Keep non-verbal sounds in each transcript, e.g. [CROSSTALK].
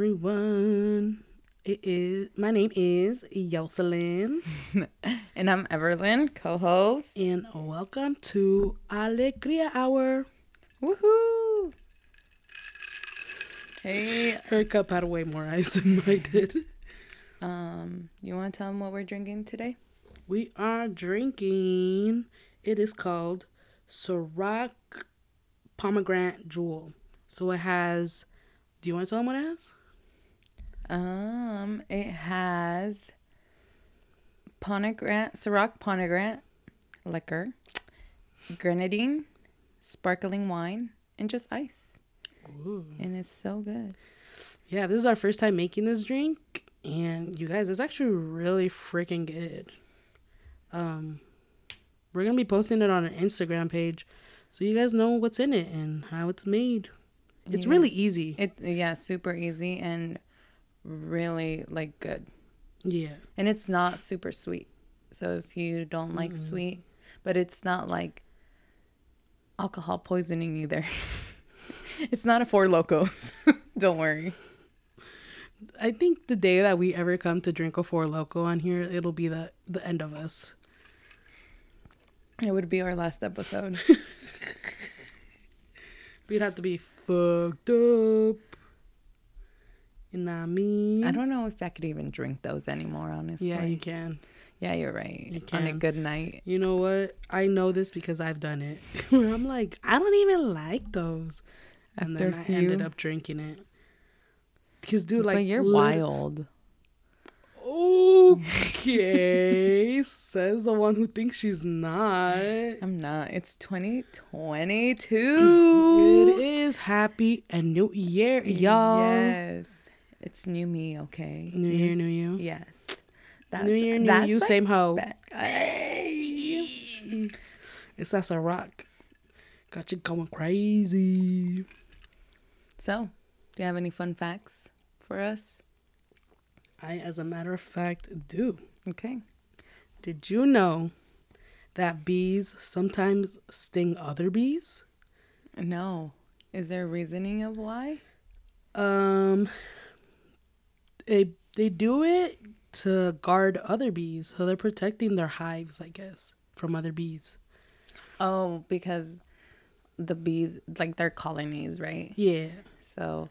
everyone. It is my name is Jocelyn, [LAUGHS] And I'm Everlyn, co host. and welcome to Alegria Hour. Woohoo! Hey, Her cup had way more ice than [LAUGHS] mine did. um, you want to tell them what we're drinking today? We are drinking. It is called Ciroc Pomegranate Jewel. So it has. Do you want to tell them what it has? Um, it has pomegranate, Ciroc pomegranate liquor, grenadine, sparkling wine, and just ice. Ooh. And it's so good. Yeah, this is our first time making this drink, and you guys, it's actually really freaking good. Um, we're gonna be posting it on our Instagram page, so you guys know what's in it and how it's made. It's really easy. It yeah, super easy and really like good. Yeah, And it's not super sweet. So if you don't like mm-hmm. sweet, but it's not like alcohol poisoning either. [LAUGHS] it's not a Four Lokos. [LAUGHS] don't worry. I think the day that we ever come to drink a Four Loko on here, it'll be the the end of us. It would be our last episode. [LAUGHS] We'd have to be fucked up. You know what I mean? I don't know if I could even drink those anymore, honestly. Yeah, you can. Yeah, you're right. You can. On a good night. You know what? I know this because I've done it. [LAUGHS] Where I'm like, I don't even like those, and After then I ended up drinking it. Because, dude, like, but you're wild. Okay, [LAUGHS] says the one who thinks she's not. I'm not. It's 2022. It is happy and new year, y'all. Yes. It's new me, okay? New year, new you. Yes. That's, new year, new you. like Same hoe. Hey. It's that's a rock. Got you going crazy. So, do you have any fun facts for us? I, as a matter of fact, do. Okay. Did you know that bees sometimes sting other bees? No. Is there a reasoning of why? Um, they they do it to guard other bees, so they're protecting their hives, I guess, from other bees. Oh, because the bees, like their colonies, right? Yeah, So,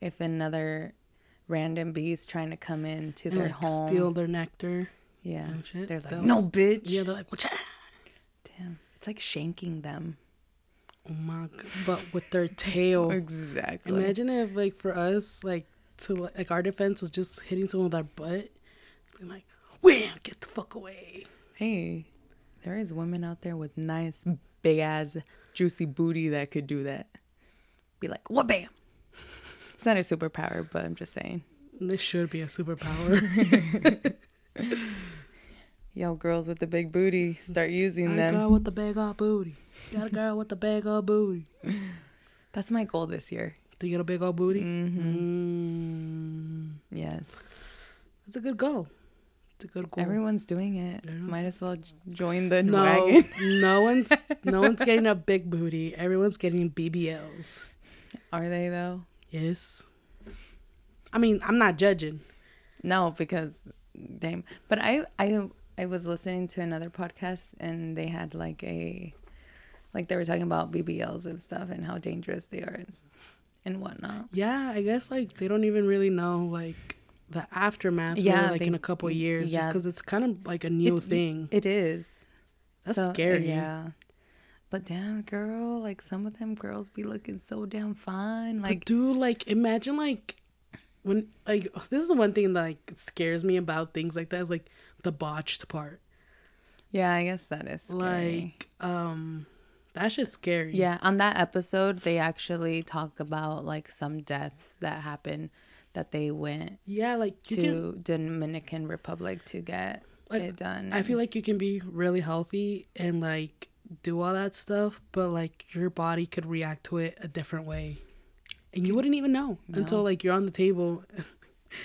if another random bee's trying to come into and their like home, steal their nectar. yeah, oh, shit. there's like, no, bitch. Yeah, they're like, that? Damn. It's like shanking them. Oh my god! But with their tail. [LAUGHS] Exactly. Imagine if, like, for us, like, to like, our defense was just hitting someone with our butt. It's like, wham, get the fuck away. Hey, there is women out there with nice, big ass, juicy booty that could do that. Be like, what bam? It's not a superpower, but I'm just saying. This should be a superpower. [LAUGHS] Yo, girls with the big booty, start using I them. girl with the big old booty. Got a girl with the big old booty. [LAUGHS] That's my goal this year. You get a big old booty? Mm-hmm. Mm, Yes. that's a good goal. It's a good goal. Everyone's doing it. Everyone's- Might as well join the no, wagon. [LAUGHS] no one's no one's getting a big booty. Everyone's getting BBLs. Are they though? Yes. I mean, I'm not judging. No, because damn. But I I I was listening to another podcast and they had like a like they were talking about BBLs and stuff and how dangerous they are and, whatnot. Yeah, I guess like they don't even really know like the aftermath. Yeah, Yeah, like they- in a couple of years, just yeah. because it's kind of like a new It- thing. It is. That's scary. Yeah. But damn girl, like some of them girls be looking so damn fine. Like, Like dude, like imagine like when like [SIGHS] this is the one thing that like scares me about things like that is like the botched part. yeah, I guess that is scary. Like um, that shit's scary. Yeah, on that episode, they actually talk about like some deaths that happened that they went yeah, like to can. Dominican Republic to get Like, it done. I feel like you can be really healthy and like do all that stuff, but like your body could react to it a different way, and you wouldn't even know until like you're on the table.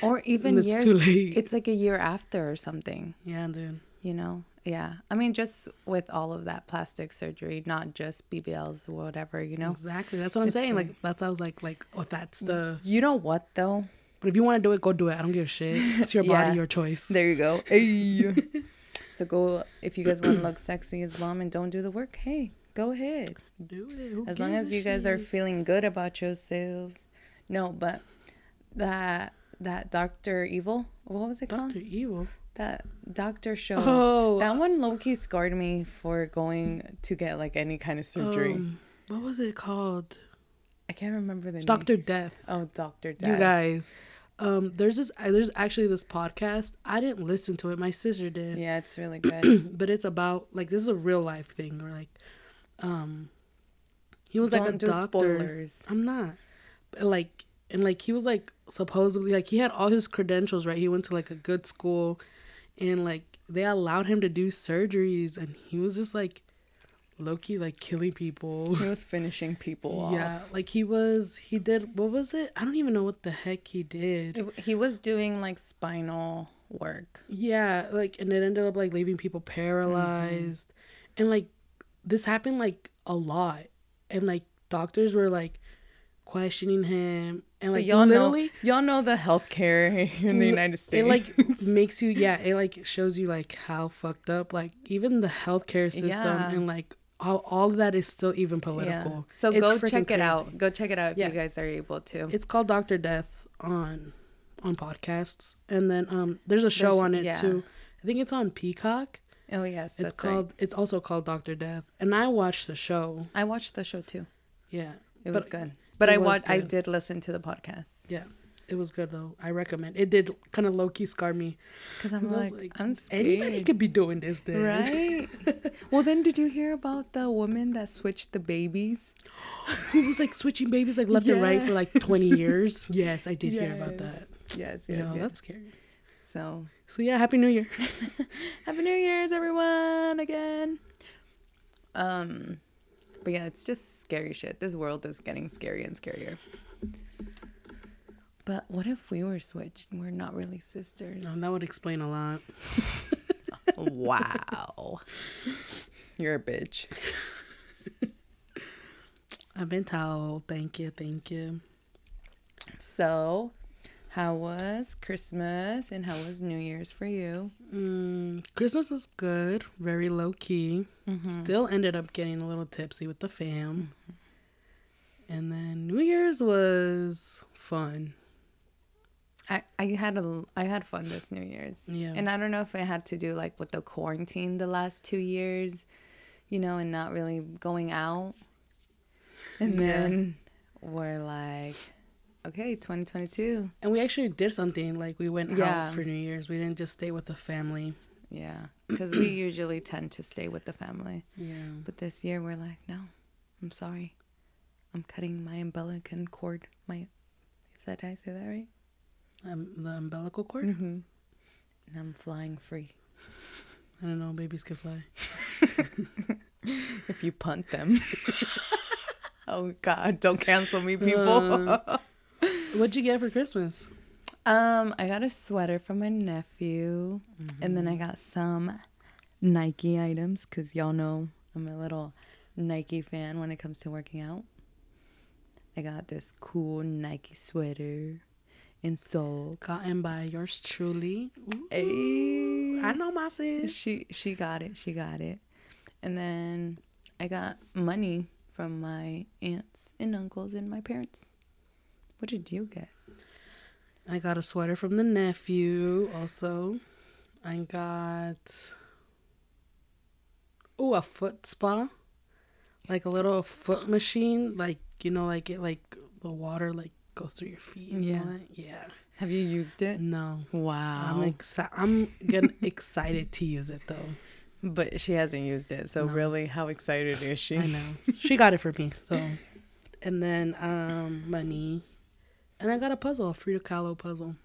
or [LAUGHS] even it's years. too late. It's like a year after or something. yeah, dude. You know? Yeah. I mean, just with all of that plastic surgery, not just BBLs, whatever. You know. Exactly. That's what I'm saying. Like that's I was like like oh that's the You know what though? But if you want to do it, go do it. I don't give a shit. It's your body, your choice. There you go. Hey. [LAUGHS] so go if you guys want to look sexy as mom and don't do the work. Hey, go ahead. Do it. Who As long as you guys are feeling good about yourselves. No, but that that Doctor Evil. What was it called? Doctor Evil. That Doctor Show. Oh, That one low key scarred me for going to get like any kind of surgery. um, what was it called? I can't remember the name. Doctor Death. Oh, Doctor Death. You guys. Um, there's this. There's actually this podcast. I didn't listen to it. My sister did. Yeah, it's really [CLEARS THROAT] good. but it's about like this is a real life thing. Or like, um, he was like a Don't do doctor. spoilers. I'm not. But, like and like he was like supposedly like he had all his credentials right. He went to like a good school, and like they allowed him to do surgeries, and he was just like low key like killing people. He was [LAUGHS] finishing people off. Yeah, off. like he was. He did. What was it? I don't even know what the heck he did. It- he was doing like spinal work. Yeah, like and it ended up like leaving people paralyzed. Mm-hmm. And like this happened like a lot. And like doctors were like questioning him and But like y'all literally know, y'all know the healthcare [LAUGHS] in the United States. it like [LAUGHS] makes you yeah, it like shows you like how fucked up like even the healthcare system Yeah. and like all, all of that is still even yeah. political. So It's go check it crazy. out. Go check it out if Yeah. you guys are able to. It's called Doctor Death on on podcasts. And then um there's a show There's- on it yeah. too. I think it's on Peacock. oh yes, It's called. right. It's also called Doctor Death, and I watched the show. I watched the show too. Yeah, It was But good. But it I watched. I did listen to the podcast yeah, it was good though. I recommend. It did kind of low key scar me. because I'm was like, I'm scared. Anybody could be doing this, then. Right. [LAUGHS] well, then did you hear about the woman that switched the babies? [GASPS] Who was like switching babies like left and right for like twenty years? [LAUGHS] Yes, I did hear about that. Yes, yes, You know, yes. that's scary. So So yeah, Happy New Year. [LAUGHS] Happy New Year's, everyone, again. Um, but yeah, it's just scary shit. This world is getting scary and scarier. But what if we were switched and we're not really sisters? That would explain a lot. [LAUGHS] wow. You're a bitch. I've been told. Thank you, thank you. So, how was Christmas and how was New Year's for you? Mm, Christmas was good, very low key. Still ended up getting a little tipsy with the fam. And then New Year's was fun. I, I had a I had fun this New Year's. Yeah. And I don't know if it had to do like with the quarantine the last two years, you know, and not really going out. And Yeah. then we're like, okay, 2022. And we actually did something like we went Yeah. out for New Year's. We didn't just stay with the family. Yeah. Because we [CLEARS THROAT] usually tend to stay with the family. Yeah. But this year we're like, no, I'm sorry. I'm cutting my umbilical cord. My, is that, did I say that right? Um, the umbilical cord? Mm-hmm. And I'm flying free. [LAUGHS] I don't know. Babies can fly. [LAUGHS] if you punt them. [LAUGHS] oh God! Don't cancel me, people. Uh, What'd you get for Christmas? um, I got a sweater from my nephew, and then I got some Nike items because y'all know I'm a little Nike fan when it comes to working out. I got this cool Nike sweater and socks. Gotten by yours truly. Ooh, I know my sis. She she got it. She got it. And then I got money from my aunts and uncles and my parents. What did you get? I got a sweater from the nephew also. I got oh a foot spa. Like a little foot machine. Like you know, like it like the water like goes through your feet. and all Yeah. that. Yeah. Have you used it? No. Wow. I'm excited. I'm gonna [LAUGHS] excited to use it though. but she hasn't used it. So No. really, how excited is she? I know she got it for me. So, and then um money, and I got a puzzle, a Frida Kahlo puzzle.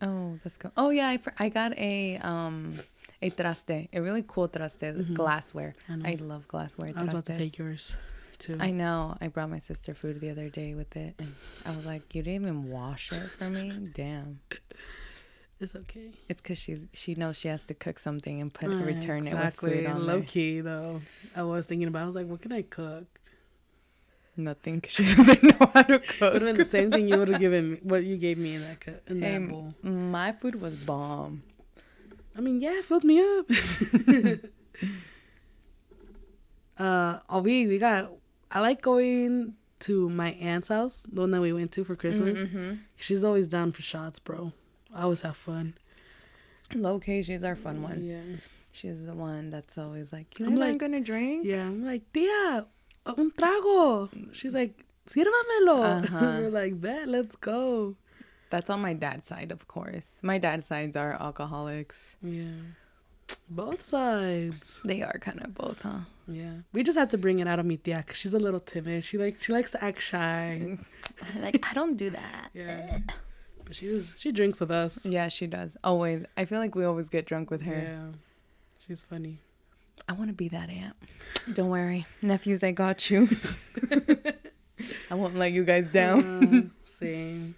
Oh, that's good. Oh yeah, I, I got a um a traste, a really cool traste glassware. I know. I love glassware. I was about to take yours too. I know. I brought my sister food the other day with it, and I was like, "You didn't even wash it for me? Damn!" [LAUGHS] it's okay. It's because she's she knows she has to cook something and put Uh, return exactly. it with food on Low there. key though, I was thinking about. I was like, what can I cook? Nothing. 'cause She [LAUGHS] doesn't know how to cook. Would have been the same thing you would have given me, what you gave me in that cu- in Hey, that bowl. my food was bomb. I mean, yeah, it filled me up. [LAUGHS] uh, oh, we we got. I like going to my aunt's house, the one that we went to for Christmas. Mm-hmm. She's always down for shots, bro. I always have fun. Low key, she's our fun one. Yeah, She's the one that's always like, you I'm guys like- aren't gonna drink. yeah. I'm like, tia, un trago. She's like, sírvamelo. Uh-huh. [LAUGHS] We're like, bet, let's go. That's on my dad's side, of course. My dad's sides are alcoholics. Yeah, both sides. They are kind of both, huh? Yeah, we just have to bring it out of mi tia 'cause she's a little timid. She like she likes to act shy. like I don't do that. [LAUGHS] Yeah, but she was she drinks with us. Yeah, she does. Always. I feel like we always get drunk with her. Yeah, she's funny. I want to be that aunt. Don't worry, nephews. I got you. [LAUGHS] I won't let you guys down. Uh, [LAUGHS] same.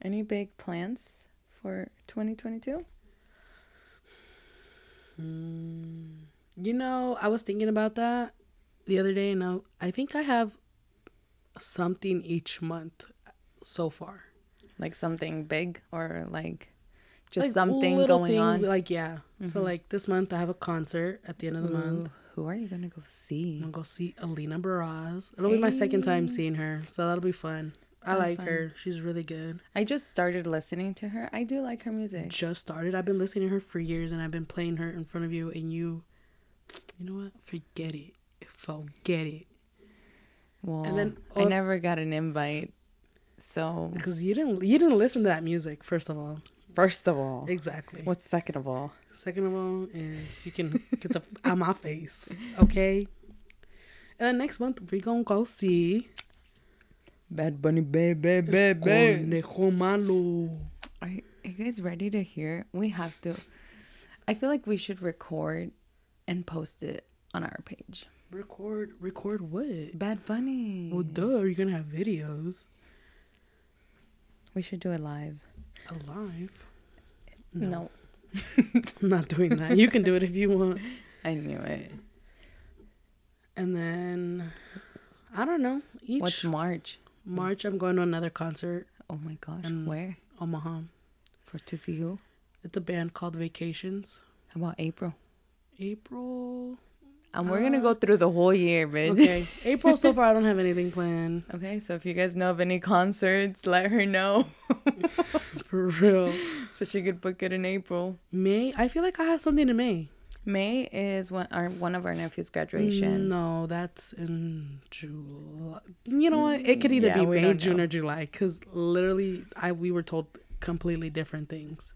Any big plans for 2022? Mm, you know, I was thinking about that the other day, and I, I think I have something each month so far. Like something big or like just Like, something little going things, on? Like yeah. So Mhm. like this month I have a concert at the end of the month. Who are you gonna go see? I'm gonna go see Alina Baraz. It'll be my second time seeing her, so that'll be fun. I Oh, like fun. her. She's really good. I just started listening to her. I do like her music. Just started. I've been listening to her for years, and I've been playing her in front of you, and you, you know what? Forget it. Forget it. Well, And then- I oh- never got an invite. So Because you didn't you didn't listen to that music. First of all, first of all, exactly. what's second of all? Second of all is you can get the out my face, okay? And then next month we're gonna go see Bad Bunny, baby, baby. Conejo Malo. Are you, are you guys ready to hear? We have to. I feel like we should record and post it on our page. Record record what? Bad Bunny. Well, duh. You're gonna have videos We should do it live. Alive. No. [LAUGHS] I'm not doing that. You can do it if you want. [LAUGHS] I knew it. And then I don't know. Each What's March? March, I'm going to another concert, Oh my gosh. Where? Omaha. For to see who? It's a band called Vacations. How about April? April. And we're gonna go through the whole year, bitch. Okay. [LAUGHS] April so far I don't have anything planned. Okay, so if you guys know of any concerts, let her know [LAUGHS] For real. [LAUGHS] so she could book it in April. May I feel like I have something in May. May is one our one of our nephews' graduation. No, that's in July. You know what? It could either Yeah, be May, June, know. or July. Because literally, I we were told completely different things.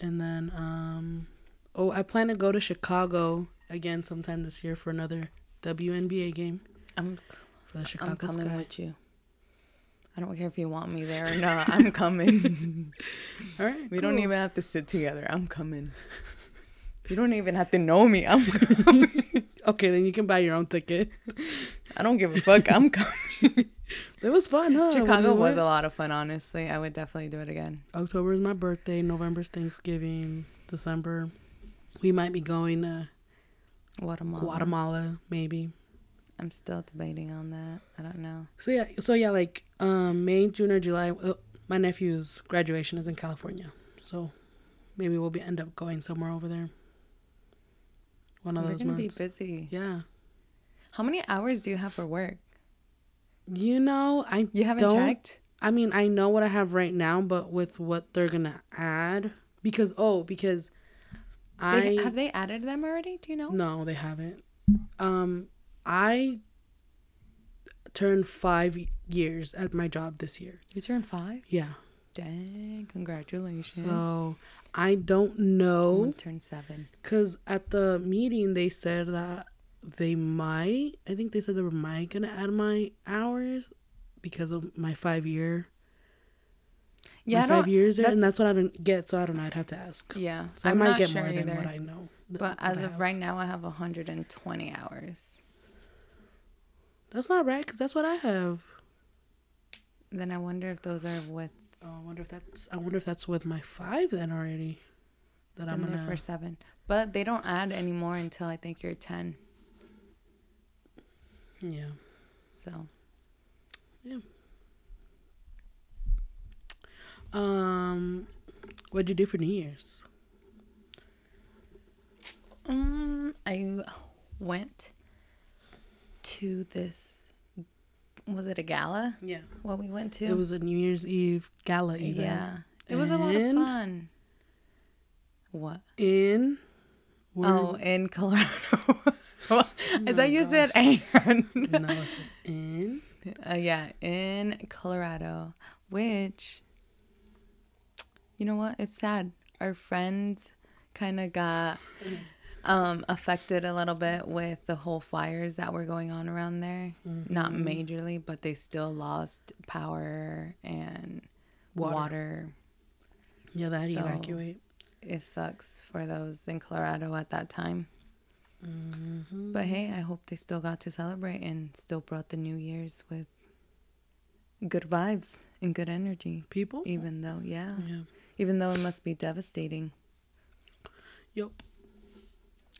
And then, um, oh, I plan to go to Chicago again sometime this year for another WNBA game I'm for the I'm coming Sky. with you. I don't care if you want me there or not. I'm [LAUGHS] coming. All right, we don't even have to sit together. I'm coming. You don't even have to know me. I'm [LAUGHS] coming. Okay, then you can buy your own ticket. I don't give a fuck. I'm coming. [LAUGHS] It was fun, huh? Chicago was a lot of fun, honestly. I would definitely do it again. October is my birthday. November's Thanksgiving. December, we might be going to Guatemala. Guatemala, maybe. I'm still debating on that. I don't know. So yeah, so yeah, like um, May, June, or July. Uh, my nephew's graduation is in California, so maybe we'll be end up going somewhere over there. One of We're those gonna months. be busy. Yeah, How many hours do you have for work? you know, I You haven't don't- checked? I mean, I know what I have right now, but with what they're gonna add, because oh, because I They, have they added them already? Do you know? No, they haven't. Um, I turned five years at my job this year. You turned five? Yeah. Dang, congratulations. So I don't know turn seven. because at the meeting they said that they might. I think they said they were might gonna add my hours because of my five year. Yeah, five years and that's- what I don't get. So I don't know. I'd have to ask. Yeah, So i I'm might not get sure more either. than what I know. but as of right now, I have 120 hours. that's not right because that's what I have. Then I wonder if those are with Oh, I wonder if that's. I wonder if that's with my five then already. That I'm them there gonna. for seven. But they don't add anymore until I think you're 10. Yeah. So Um, what'd you do for New Year's? um, I went to this. Was it a gala? Yeah. What we went to? It was a New Year's Eve gala event. yeah. It was a lot of fun. What? In. where- Oh, in Colorado. well [LAUGHS] I my thought you said and. [LAUGHS] no, in. Uh, yeah, in Colorado, which, you know what? It's sad. Our friends kind of got um, affected a little bit with the whole fires that were going on around there. Not majorly, but they still lost power and Water. water. Yeah, that had So- evacuate. It sucks for those in Colorado at that time. Mm-hmm. But hey, I hope they still got to celebrate and still brought the New Year's with good vibes and good energy. People. Even though, yeah, Yeah. Even though it must be devastating. Yep.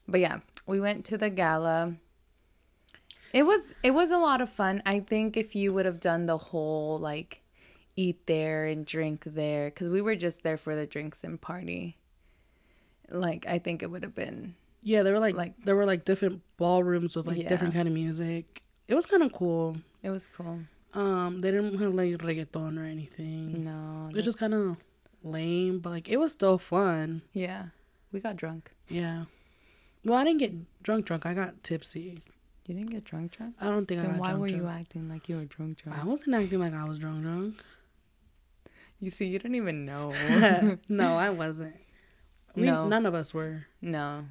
But yeah, we went to the gala. It was it was a lot of fun. I think if you would have done the whole like eat there and drink there cuz we were just there for the drinks and party. Like I think it would have been Yeah, there were like, Like- there were like different ballrooms with like Yeah. different kind of music. It was kind of cool. it was cool. Um, they didn't have like reggaeton or anything. No. It was just kind of lame, but like it was still fun. Yeah. We got drunk. Yeah. Well, I didn't get drunk drunk. I got tipsy. You didn't get drunk drunk? I don't think I Then got why drunk were you acting like you were drunk drunk? I wasn't acting like I was drunk drunk. You see, you don't even know. [LAUGHS] no, I wasn't. We, No. None of us were. no.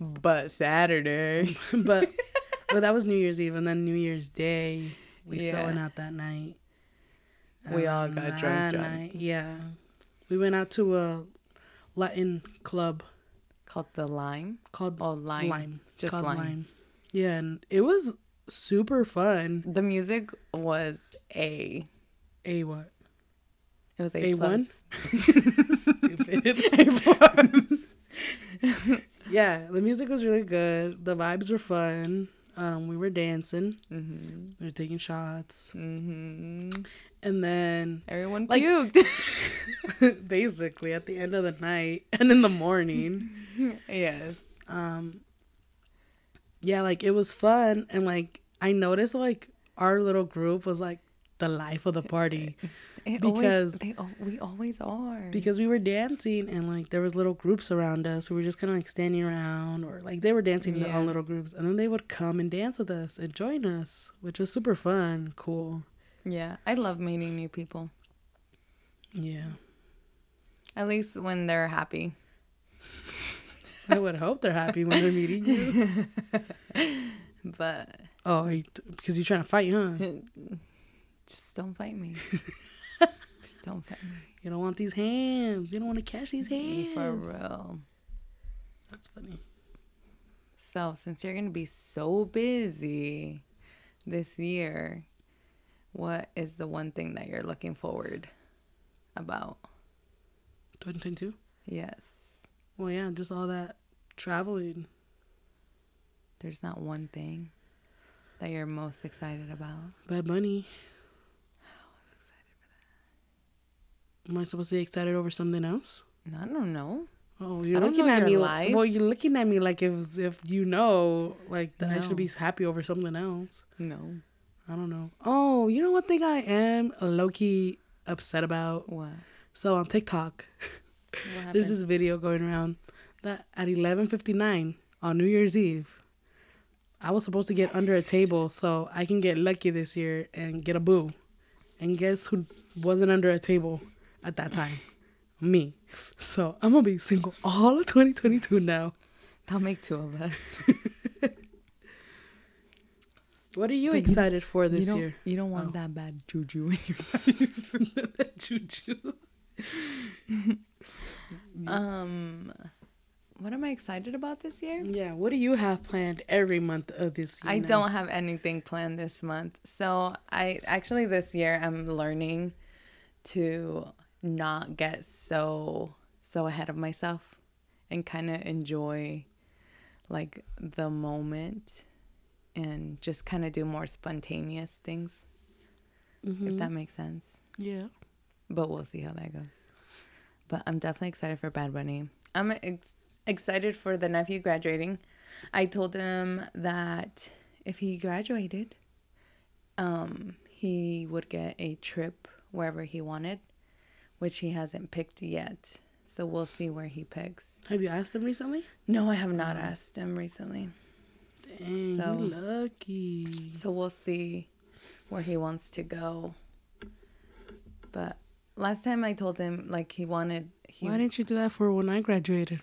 But Saturday. [LAUGHS] but but that was New Year's Eve and then New Year's Day we still went out that night. We all Um, got drunk, drunk. night, yeah. We went out to a Latin club Called the Lime. called Oh, Lime. Lime. Just called Lime. Yeah, and it was super fun. The music was A. A what? It was A, A1? [LAUGHS] Stupid. [LAUGHS] A plus. [LAUGHS] yeah, the music was really good. The vibes were fun. Um, we were dancing. hmm We were taking shots, hmm and then Everyone Like- puked. [LAUGHS] basically at the end of the night [LAUGHS] and in the morning [LAUGHS] yes. um yeah like it was fun and like i noticed like our little group was like the life of the party. It Because- always, they, we always are. because we were dancing and like there was little groups around us. Who were just kind of like standing around or like they were dancing in their own little groups. And then they would come and dance with us and join us which was super fun. Cool. Yeah, I love meeting new people. yeah. At least when they're happy. i would hope they're happy when they're meeting you. [LAUGHS] But oh are you because you're trying to fight huh [LAUGHS] just don't fight me. [LAUGHS] just don't fight me. You don't want these hands. You don't want to catch these hands. For real. That's funny. So, since you're going to be so busy this year, what is the one thing that you're looking forward about? 2022. Yes. Well, yeah, just all that traveling. There's not one thing that you're most excited about. Bad Bunny. Am I supposed to be excited over something else? I don't know. Oh, you're looking at me like. Well, you're looking at me like if if you know, like that I should be happy over something else. No. I don't know. Oh, you know what thing I am low key upset about? What? So on TikTok, What [LAUGHS] happened? there's this video going around that at 11:59 on New Year's Eve, I was supposed to get under a table so I can get lucky this year and get a boo. And guess who wasn't under a table at that time? Me. So I'm gonna be single all of 2022 now. That'll make two of us. [LAUGHS] What are you But you- excited for this you year? You don't want Oh. that bad juju in your [LAUGHS] Juju. [LAUGHS] Um, what am I excited about this year? Yeah. What do you have planned every month of this year? I now? don't have anything planned this month. So I actually this year I'm learning to not get so so ahead of myself and kind of enjoy like the moment and just kind of do more spontaneous things, Mhm. if that makes sense. yeah. But we'll see how that goes. But I'm definitely excited for Bad Bunny. I'm ex- excited for the nephew graduating. I told him that if he graduated, um, he would get a trip wherever he wanted, which he hasn't picked yet. So we'll see where he picks. Have you asked him recently? No, I have not asked him recently. Dang, So- lucky. So we'll see where he wants to go. But last time I told him like he wanted he Why didn't you do that for when I graduated?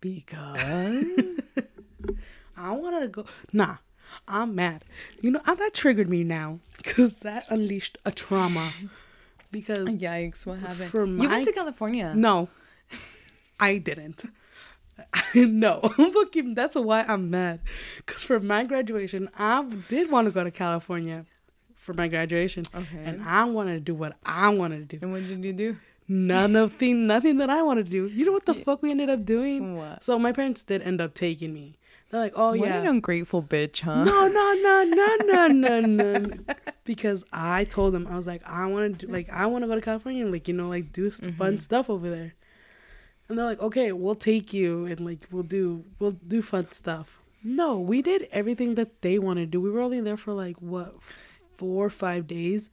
because [LAUGHS] I wanted to go. Nah, I'm mad. You know, uh, that triggered me now because that unleashed a trauma. [LAUGHS] Because Yikes, what happened? You went to California. no, I didn't. [LAUGHS] no, [LAUGHS] fucking. That's why I'm mad. Because for my graduation, I did want to go to California for my graduation, Okay. and I wanted to do what I wanted to do. And what did you do? None of thing, nothing that I wanted to do. You know what the fuck we ended up doing? What? So my parents did end up taking me. They're like, "Oh What yeah, an ungrateful bitch, huh? no, no, no, [LAUGHS] no, no, no, no. Because I told them I was like, I want to do like I want to go to California and like you know like do st- mm-hmm. fun stuff over there. And they're like, okay, we'll take you and like we'll do we'll do fun stuff. No, we did everything that they wanted to do. We were only there for like what four or five days.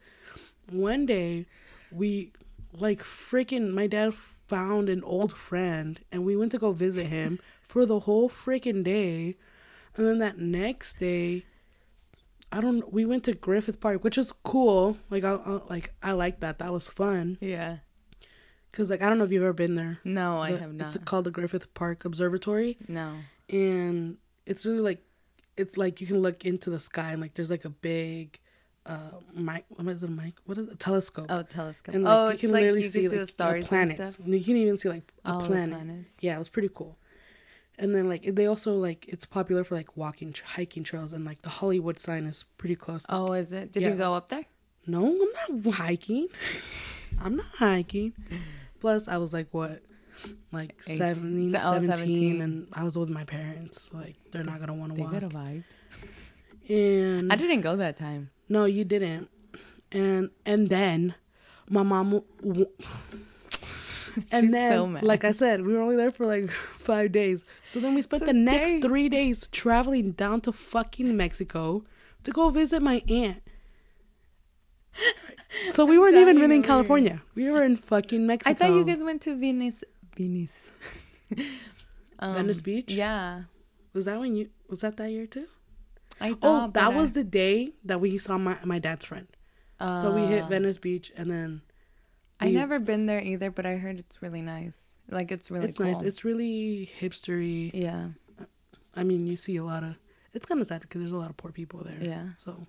One day, we like freaking my dad found an old friend and we went to go visit him [LAUGHS] for the whole freaking day. And then that next day, I don't. We went to Griffith Park, which is cool. Like I, I like I like that. That was fun. Yeah. Cause like I don't know if you've ever been there. No, I have not. It's called the Griffith Park Observatory, no. and it's really like, it's like you can look into the sky and like there's like a big, uh, mic. What is it? A mic? What is it? A telescope. Oh, telescope. And like, oh, you it's can like you literally can see, see like the stars planets. and you can even see like a All planet. planets. Yeah, it was pretty cool. And then like they also like it's popular for like walking, tr- hiking trails, and like the Hollywood sign is pretty close. Oh, is it? Did Yeah. you go up there? No, I'm not hiking. [LAUGHS] I'm not hiking. Plus, I was like what, like 18. 17, Se- oh, 17, 17. and I was with my parents. Like they're not gonna want to They walk. have. And I didn't go that time. No, you didn't. And and then my mom. w- [LAUGHS] and then, so mad. like I said, we were only there for like [LAUGHS] five days. So then we spent So the next dang. three days traveling down to fucking Mexico to go visit my aunt. [LAUGHS] So we weren't even really in. California. We were in fucking Mexico. I thought you guys went to Venice. Venice. um, Venice Beach. Yeah. Was that when you? Was that that year too? I Oh, that was I- the day that we saw my my dad's friend. so we hit Uh, Venice Beach, and then I we- never been there either, but I heard it's really nice. Like it's really it's cool. nice. It's really hipstery. yeah. I mean, you see a lot of. It's kind of sad because there's a lot of poor people there. Yeah. So,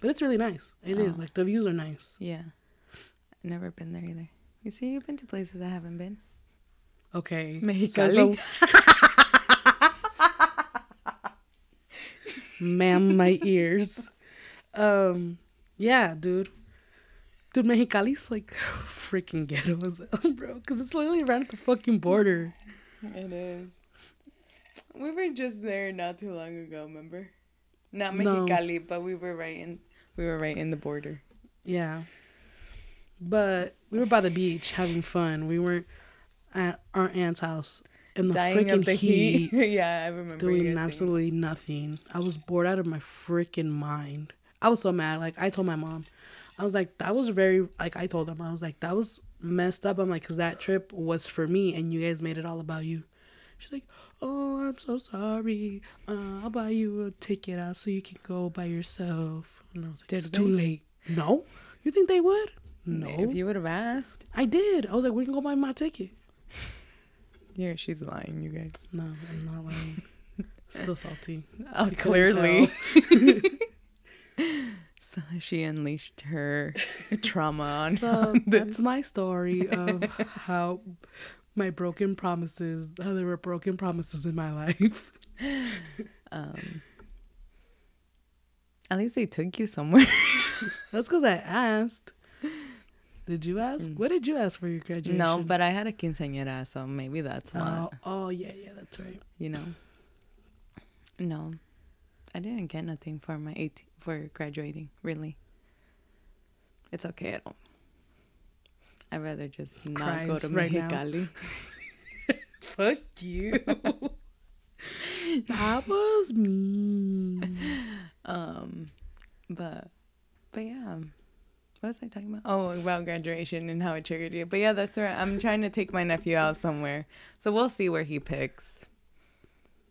but it's really nice. It is Oh. like the views are nice. Yeah. I've Never been there either. You see, you've been to places I haven't been. Okay. Mexicali. So- [LAUGHS] Ma'am, my ears. Um, yeah, dude. Dude, Mexicali's like [LAUGHS] freaking ghetto as hell, bro. Because it's literally right at the fucking border. It is. We were just there not too long ago, remember? Not No. Mexicali, but we were right in we were right in the border. Yeah. But we were by the beach having fun. We weren't at our aunt's house in the Dying freaking heat, heat. [LAUGHS] yeah, I remember doing guys saying. absolutely nothing. I was bored out of my freaking mind. I was so mad. Like I told my mom, I was like, that was very like I told them I was like that was messed up. I'm like, cause that trip was for me, and you guys made it all about you. She's like, oh, I'm so sorry. Uh, I'll buy you a ticket out so you can go by yourself. And I was like, Did it's too late. No, you think they would? No, If you would have asked. I did. I was like, we can go buy my ticket. Yeah, she's lying, you guys. No, I'm not lying. [LAUGHS] Still salty. Oh, clearly. [LAUGHS] so she unleashed her [LAUGHS] trauma on So that's my story of how my broken promises, how there were broken promises in my life. Um, at least they took you somewhere. That's because I asked. Did you ask? What did you ask for your graduation? Mm. no, but I had a quinceañera, so maybe that's why. Oh, oh yeah, yeah, that's right. You know. No. I didn't get nothing for my 18 for graduating. Really, it's okay. I don't. I'd rather just not go to right. Mexicali. [LAUGHS] Fuck you. [LAUGHS] that was me. [LAUGHS] Um, but but yeah. What was I talking about? Oh, about graduation and how it triggered you. But yeah, that's where I'm trying to take my nephew out somewhere. So we'll see where he picks.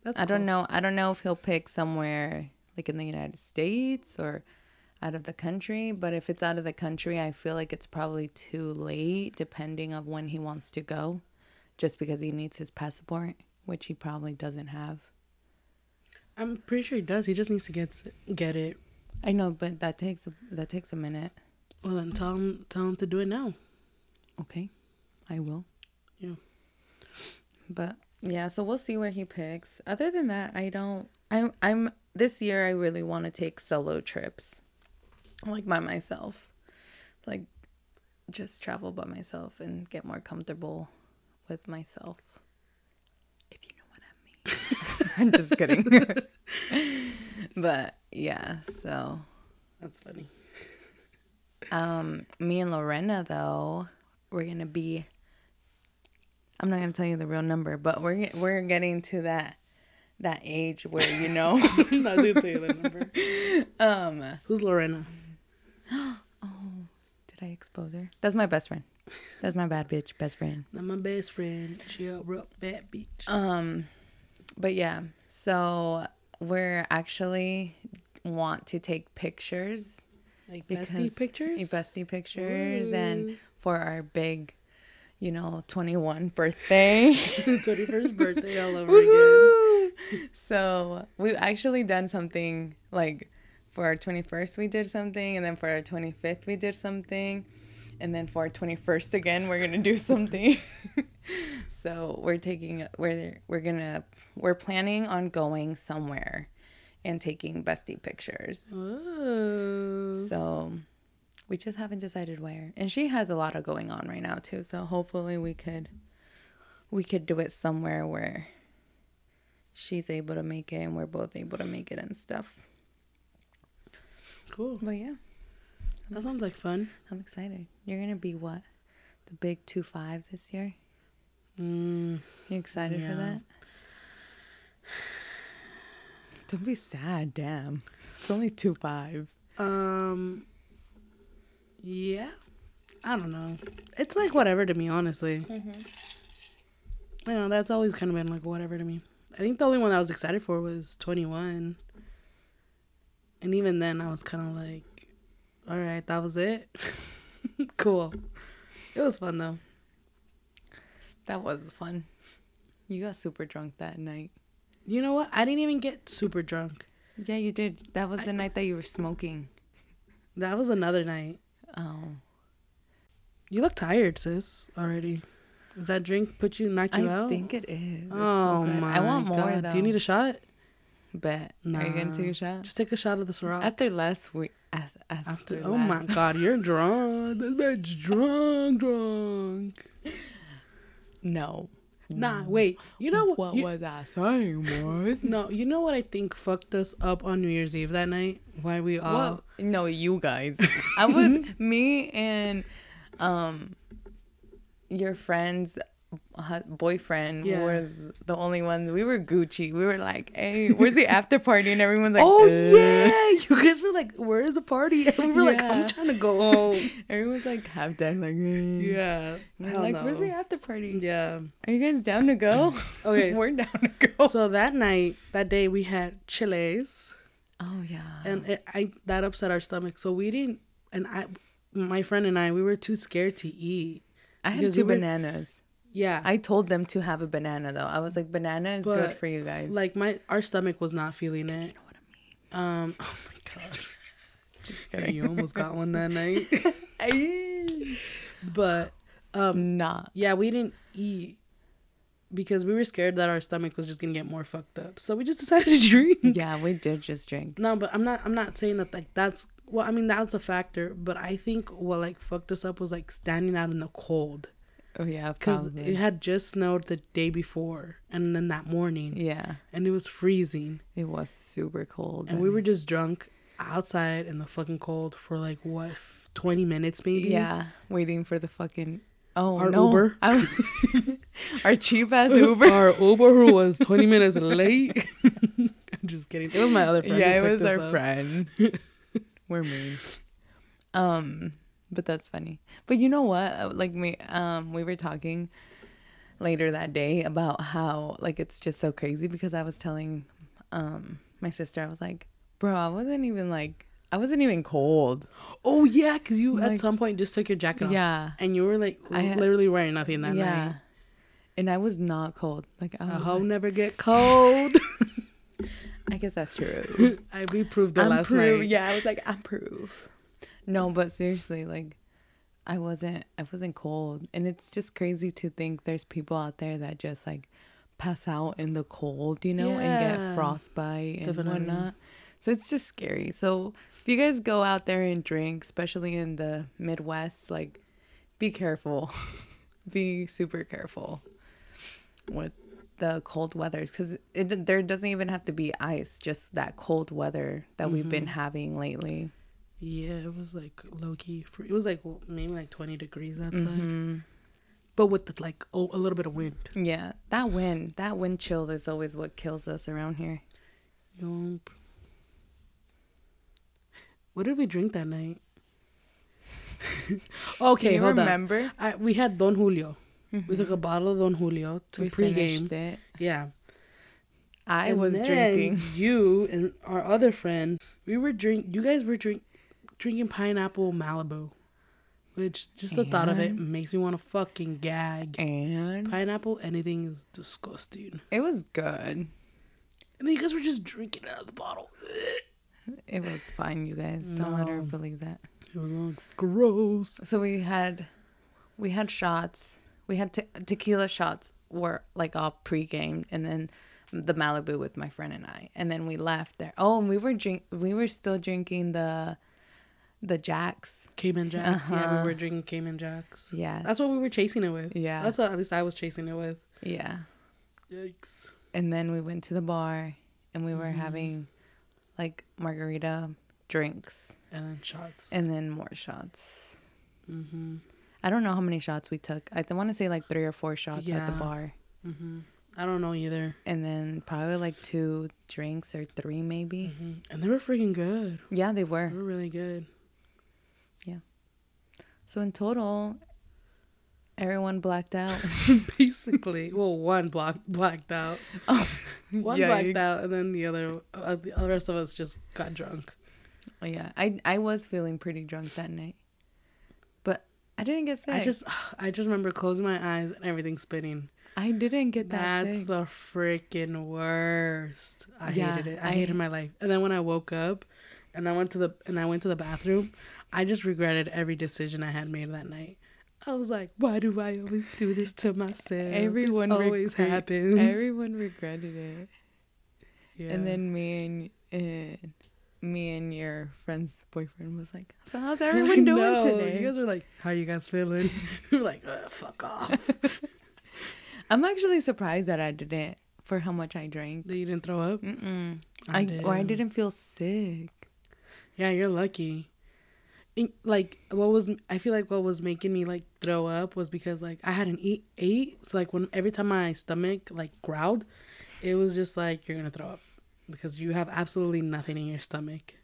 That's I don't know. I don't know if he'll pick somewhere like in the United States or out of the country. But if it's out of the country, I feel like it's probably too late, depending on when he wants to go, just because he needs his passport, which he probably doesn't have. I'm pretty sure he does. He just needs to get get it. I know, but that takes a, that takes a minute. Well, then tell him tell him to do it now. Okay, I will. Yeah. But yeah, so we'll see where he picks. Other than that, I don't. I'm. I'm. This year, I really want to take solo trips, like by myself, like just travel by myself and get more comfortable with myself. If you know what I mean. [LAUGHS] I'm just kidding. [LAUGHS] but yeah, so That's funny. Um, me and Lorena though, we're gonna be. I'm not gonna tell you the real number, but we're we're getting to that that age where you know. [LAUGHS] Not gonna tell you the number. [LAUGHS] um, Who's Lorena? [GASPS] Oh, did I expose her? That's my best friend. That's my bad bitch best friend. Not my best friend. She a real bad bitch. Um, but yeah, so we're actually want to take pictures, Like bestie pictures. bestie pictures, and for our big, you know, 21 birthday. [LAUGHS] [LAUGHS] Twenty first birthday all over again. So we've actually done something like for our 21st we did something and then for our 25th we did something and then for our 21st again we're gonna do something [LAUGHS] so we're taking we're we're gonna we're planning on going somewhere and taking bestie pictures Oh. so we just haven't decided where. And she has a lot of going on right now too. So hopefully we could we could do it somewhere where she's able to make it and we're both able to make it and stuff. Cool. But yeah, That sounds like fun. I'm excited. You're gonna be what? The big two five this year? Mm, You excited Yeah. for that? Don't be sad, damn. It's only two five. um. Yeah. I don't know. It's like whatever to me, honestly. You know that's always kind of been like whatever to me. I think the only one I was excited for was 21. And even then, I was kind of like, all right, that was it. [LAUGHS] cool. It was fun though. That was fun. You got super drunk that night. You know what? I didn't even get super drunk. Yeah, you did. That was the night that you were smoking. That was another night. Oh. You look tired, sis, already. Does that drink put you, knock you I out? think it is. It's oh so my I want more God. though. Do you need a shot? bet? Are you gonna take Nah. a shot? Just take a shot of this rock. After last week, as, after, After, oh my god, you're [LAUGHS] drunk. This bitch drunk, drunk. No. Nah, wait. You know what you- was I saying was? [LAUGHS] No, you know what I think fucked us up on New Year's Eve that night? Why we all Well, no, you guys. [LAUGHS] I was me and um your friend's hu- boyfriend Yeah. was the only one. We were Gucci. We were like, "Hey, where's the [LAUGHS] after party?" And everyone's like, Oh "Uh." yeah, you guys were like, "Where's the party?" And we were like, "I'm trying to go [LAUGHS] home." Everyone's like half dead, like, "Eh." yeah, We're like, no. "Where's the after party? Yeah. Are you guys down to go?" [LAUGHS] Okay, we're down to go. So that night, that day, we had chiles, oh yeah. and it, I that upset our stomach. So we didn't, and I, my friend and I, we were too scared to eat. I had two we were- bananas. Yeah, I told them to have a banana though. I was like, banana is good for you guys. like my our stomach was not feeling it. you know what I mean? Um, [LAUGHS] oh my god, [LAUGHS] Just kidding. you almost got one that night. [LAUGHS] but um, Nah. yeah, we didn't eat because we were scared that our stomach was just gonna get more fucked up. So we just decided to drink. Yeah, we did just drink. No, but I'm not. I'm not saying that like that's. Well, I mean that's a factor, but I think what like fucked us up was like standing out in the cold. Oh yeah, because it had just snowed the day before, and then that morning, yeah, and it was freezing, it was super cold. and we were just drunk outside in the fucking cold for like what twenty minutes maybe. yeah waiting for the fucking oh Our no. Uber. [LAUGHS] Our cheap ass [LAUGHS] Uber. Our Uber who was twenty minutes late. [LAUGHS] I'm just kidding. It was my other friend. yeah, it was our up. friend. we're mean. Um, but that's funny. But you know what? Uh, Like me, um, we were talking later that day about how like it's just so crazy because I was telling um my sister I was like, bro, I wasn't even like I wasn't even cold. Oh yeah, because you Like- at some point just took your jacket off. Yeah. and you were like I literally wearing nothing that night. yeah. night. And I was not cold. Like I hope like- never get cold. [LAUGHS] I guess that's true. [LAUGHS] I we proved it I'm last proof. night. Yeah, I was like, I'm proof. No, but seriously, like, I wasn't, I wasn't cold, and it's just crazy to think there's people out there that just like pass out in the cold, you know, and get frostbite and Definitely. whatnot. So it's just scary. So if you guys go out there and drink, especially in the Midwest, like, be careful, [LAUGHS] be super careful with the cold weathers because it there doesn't even have to be ice just that cold weather that we've been mm-hmm. having lately Yeah, it was like low key. fr- It was like maybe like twenty degrees outside, Mm-hmm. but with the, like oh, a little bit of wind. yeah that wind that wind chill is always what kills us around here Yup. What did we drink that night? [LAUGHS] okay, hold remember on. I, we had Don Julio. We took a bottle of Don Julio to we pregame. it Yeah, i And was drinking You and our other friend, we were drink. You guys were drink drinking pineapple Malibu, which just the thought of it makes me want to fucking gag. and? Pineapple, anything is disgusting. it was good. And then you guys were just drinking out of the bottle. it was fine you guys. Don't let her believe that. It was gross. so we had we had shots. We had te- tequila shots were like all pre-game and then the malibu with my friend and i. And then we left there. Oh and we were drink we were still drinking the the jacks Cayman Jacks. Yeah, Uh-huh. we were drinking Cayman Jacks. yeah That's what we were chasing it with. Yeah. That's what at least I was chasing it with. yeah Yikes. and then we went to the bar and we were Mm-hmm. having like margarita drinks And then shots. and then more shots mm-hmm. i don't know how many shots we took i want to say like three or four shots at the bar Mm-hmm. I don't know either. and then probably like two drinks or three maybe hmm And they were freaking good. yeah they were. They were really good. So in total everyone blacked out [LAUGHS] Basically, well, one block blacked out. [LAUGHS] oh One blacked out, and then the other, uh, the the rest of us just got drunk. oh yeah i i was feeling pretty drunk that night but i didn't get sick I just, [SIGHS] I just remember closing my eyes and everything spinning. i didn't get that That's sick the freaking worst. I Yeah, hated it. I, I- hated my life. And then when I woke up, and I went to the and I went to the bathroom, I just regretted every decision I had made that night. I was like, why do I always do this to myself? everyone this always regret- happens. everyone regretted it yeah. And then me and uh, me and your friend's boyfriend was like, "So how's [LAUGHS] everyone doing today?" You guys were like, "How you guys feeling?" [LAUGHS] we were like, "Fuck off." [LAUGHS] I'm actually surprised that I didn't for how much I drank. that you didn't throw up. Mm-mm. I I, or I didn't feel sick. Yeah, you're lucky. Like what was I feel like what was making me like throw up was because like I hadn't eat ate so like when every time my stomach like growled, it was just like you're gonna throw up because you have absolutely nothing in your stomach.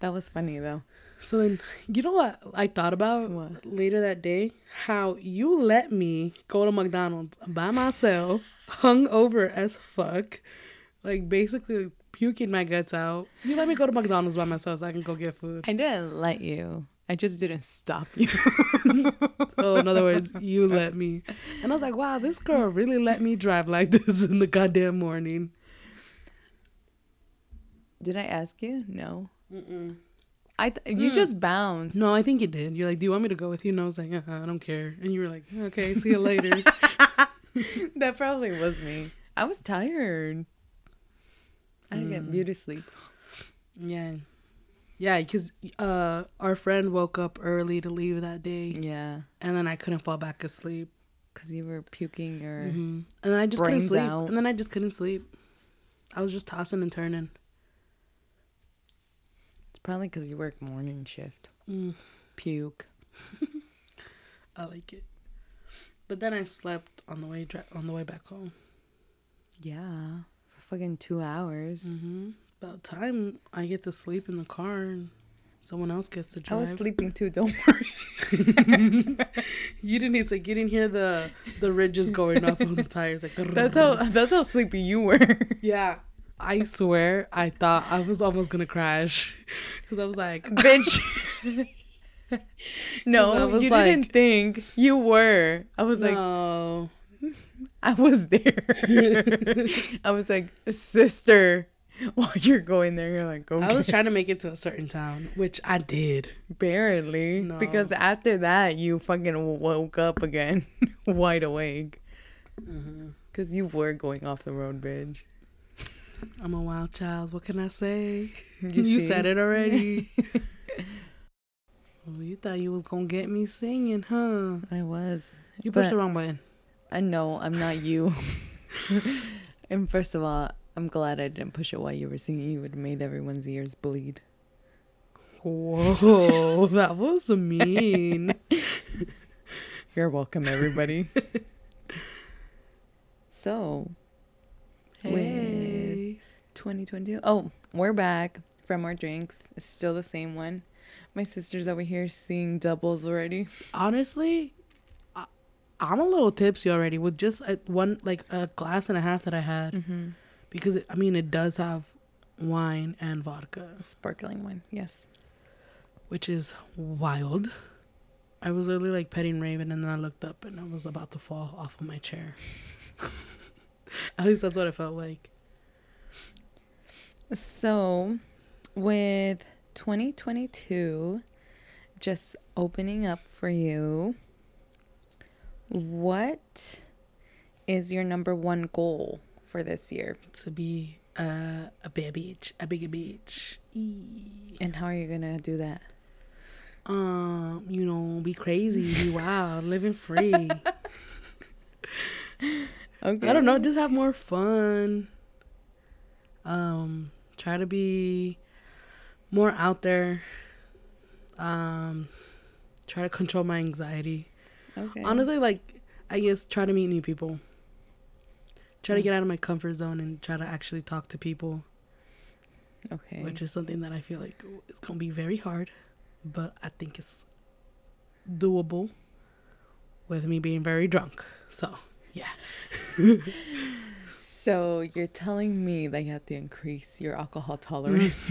That was funny though. So then you know what I thought about What? later that day? How you let me go to McDonald's by myself, [LAUGHS] hung over as fuck, like basically puking my guts out. You let me go to McDonald's by myself so I can go get food. I didn't let you. I just didn't stop you. [LAUGHS] So in other words, you let me. And I was like, wow, this girl really let me drive like [LAUGHS] this in the goddamn morning. Did I ask you? No. Mm-mm. I th- you Mm. just bounced. No, I think you did. You're like, do you want me to go with you? And I was like, uh I don't care. And you were like, okay, see you later. [LAUGHS] that probably was me. I was tired. I to get Mm. beauty sleep. yeah. Yeah, because uh, our friend woke up early to leave that day, Yeah, and then I couldn't fall back asleep. because you were puking or hmm And then I just couldn't sleep. out. And then I just couldn't sleep. I was just tossing and turning. it's probably because you work morning shift. Mm, Puke. [LAUGHS] I like it. But then I slept on the way dra- on the way back home. Yeah, fucking two hours. hmm About time I get to sleep in the car and someone else gets to drive. I was sleeping too. Don't worry. [LAUGHS] you didn't it's like you didn't hear the the ridges going off on the tires like [LAUGHS] That's how [LAUGHS] that's how sleepy you were. yeah i swear i thought i was almost gonna crash because i was like Bitch. no, you like- didn't think you were. I was like, no [LAUGHS] I was there. [LAUGHS] I was like, sister, while you're going there, you're like, okay. i was trying to make it to a certain town which i did barely No. because after that you fucking woke up again, [LAUGHS] wide awake, mm-hmm. because you were going off the road, bitch. i'm a wild child what can i say You, you, said it already oh, you thought you was gonna get me singing huh I was. you pushed But- the wrong button Uh, I know I'm not you. [LAUGHS] and first of all, I'm glad I didn't push it while you were singing. You would have made everyone's ears bleed. whoa that was mean [LAUGHS] You're welcome, everybody. [LAUGHS] so, hey 2022. Oh, we're back from our drinks. It's still the same one. My sister's over here seeing doubles already. honestly i'm a little tipsy already with just a, one like a glass and a half that i had. Mm-hmm. because it, i mean it does have wine and vodka. Sparkling wine, yes. which is wild. I was literally like petting raven and then i looked up and i was about to fall off of my chair. [LAUGHS] At least that's what it felt like. So, with 2022 just opening up for you, what is your number one goal for this year? to be uh, a bad bitch a bigger beach. Eee. And how are you going to do that? um you know be crazy be wild living free [LAUGHS] Okay. I don't know, just have more fun. Um, try to be more out there. Um, try to control my anxiety. Okay. Honestly, like I guess try to meet new people. Try to get out of my comfort zone and try to actually talk to people, Okay. which is something that I feel like is gonna be very hard, but I think it's doable with me being very drunk. So yeah. [LAUGHS] so, you're telling me that you have to increase your alcohol tolerance. [LAUGHS]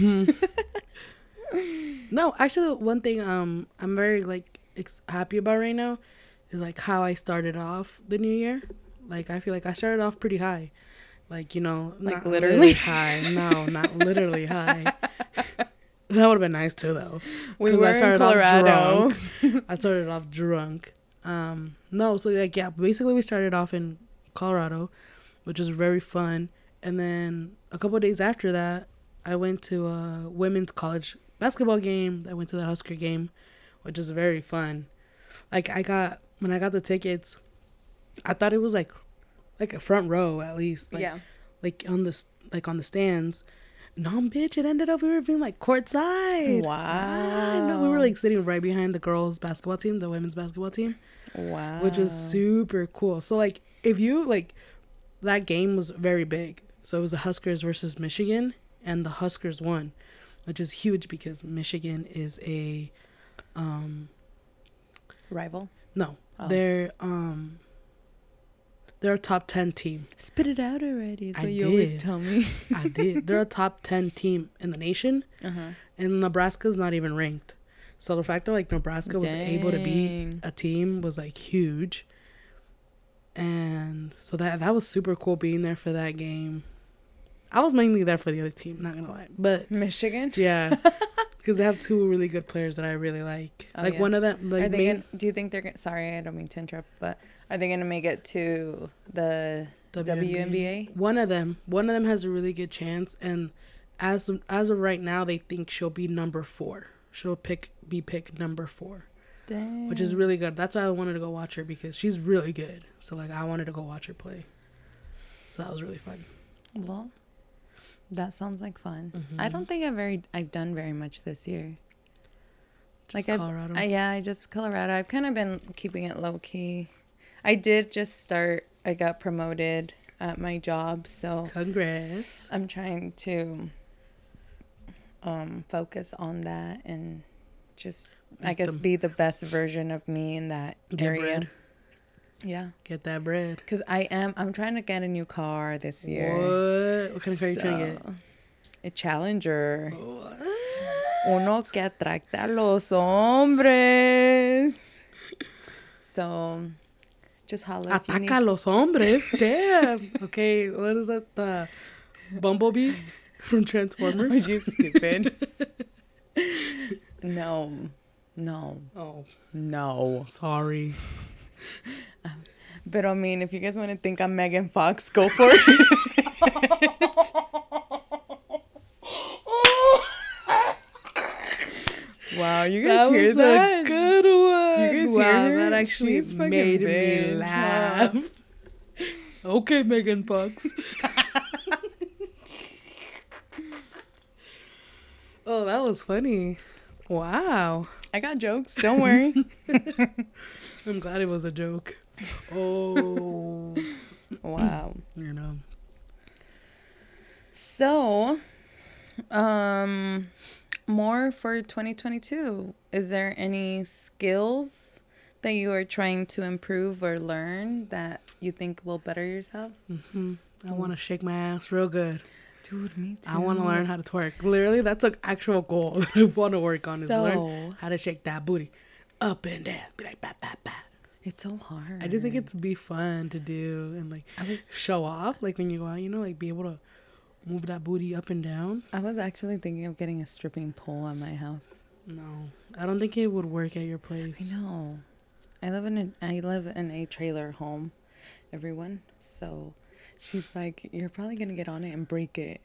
no, actually, one thing um I'm very like ex- happy about right now is like how I started off the new year. Like I feel like I started off pretty high, like you know, Like not literally? high. No, not literally high. [LAUGHS] That would have been nice too, though. We 'Cause I were in started off Colorado. [LAUGHS] I started off drunk. Um, no, so like yeah, basically we started off in Colorado, which was very fun. And then a couple of days after that, I went to a women's college basketball game. I went to the Husker game, which is very fun. Like I got when I got the tickets, I thought it was like like a front row at least. Like, yeah. like on the like on the stands. No, bitch, it ended up we were being like courtside. Ah, no, we were like sitting right behind the girls' basketball team, the women's basketball team, Wow. which was super cool. So like, if you like, that game was very big. So it was the Huskers versus Michigan, and the Huskers won, which is huge because Michigan is a, um, rival. no, Oh. they're um, they're a top ten team. Spit it out already. Is I what you always tell me. [LAUGHS] I did. They're a top ten team in the nation. Uh-huh. and Nebraska's not even ranked. So the fact that like Nebraska was able to be a team was like huge. And so that that was super cool being there for that game. I was mainly there for the other team, not gonna lie, but Michigan. yeah, [LAUGHS] because they have two really good players that I really like. Oh, like yeah. one of them, like are they main gonna, do you think they're gonna sorry i don't mean to interrupt but are they gonna make it to the WNBA? One of them, one of them has a really good chance, and as of, as of right now, they think she'll be number four. She'll pick be pick number four, Dang. which is really good. That's why I wanted to go watch her because she's really good. So like I wanted to go watch her play. So that was really fun. well. That sounds like fun. Mm-hmm. I don't think I've very I've done very much this year. Just I've- Colorado. I, yeah, I just Colorado. I've kind of been keeping it low key. I did just start. I got promoted at my job, so Congrats. I'm trying to um focus on that and just I guess them- be the best version of me in that Get area. bread. Yeah, Get that bread. cuz I am I'm trying to get a new car this year. What? What kind of car are you trying to get? A Challenger. What? Uno que atracta a los hombres. So, just need- Ataca a los hombres. Damn. [LAUGHS] okay, what is that? The Bumblebee from Transformers? Are [LAUGHS] you stupid. [LAUGHS] no, no, oh, no. sorry. [LAUGHS] But I mean, if you guys want to think I'm Megan Fox, go for it. [LAUGHS] wow, you guys that hear was that? a good one. Do you guys wow, hear that actually She's made me laugh. okay, Megan Fox. [LAUGHS] oh, that was funny. Wow. I got jokes. Don't worry. I'm glad it was a joke. [LAUGHS] Oh, [LAUGHS] wow. you know. So, um, more for 2022. Is there any skills that you are trying to improve or learn that you think will better yourself? hmm I want to shake my ass real good. Dude, me too. I want to learn how to twerk. Literally, that's an actual goal [LAUGHS] that I want to work on is learn So, how to shake that booty up and down. Be like, bat, bat, bat. it's so hard. I just think it's be fun to do and like I was show off. Like when you go out, you know, like be able to move that booty up and down. I was actually thinking of getting a stripping pole at my house. No, I don't think it would work at your I place. know. I live in a I live in a trailer home, everyone. So she's like, You're probably gonna get on it and break it.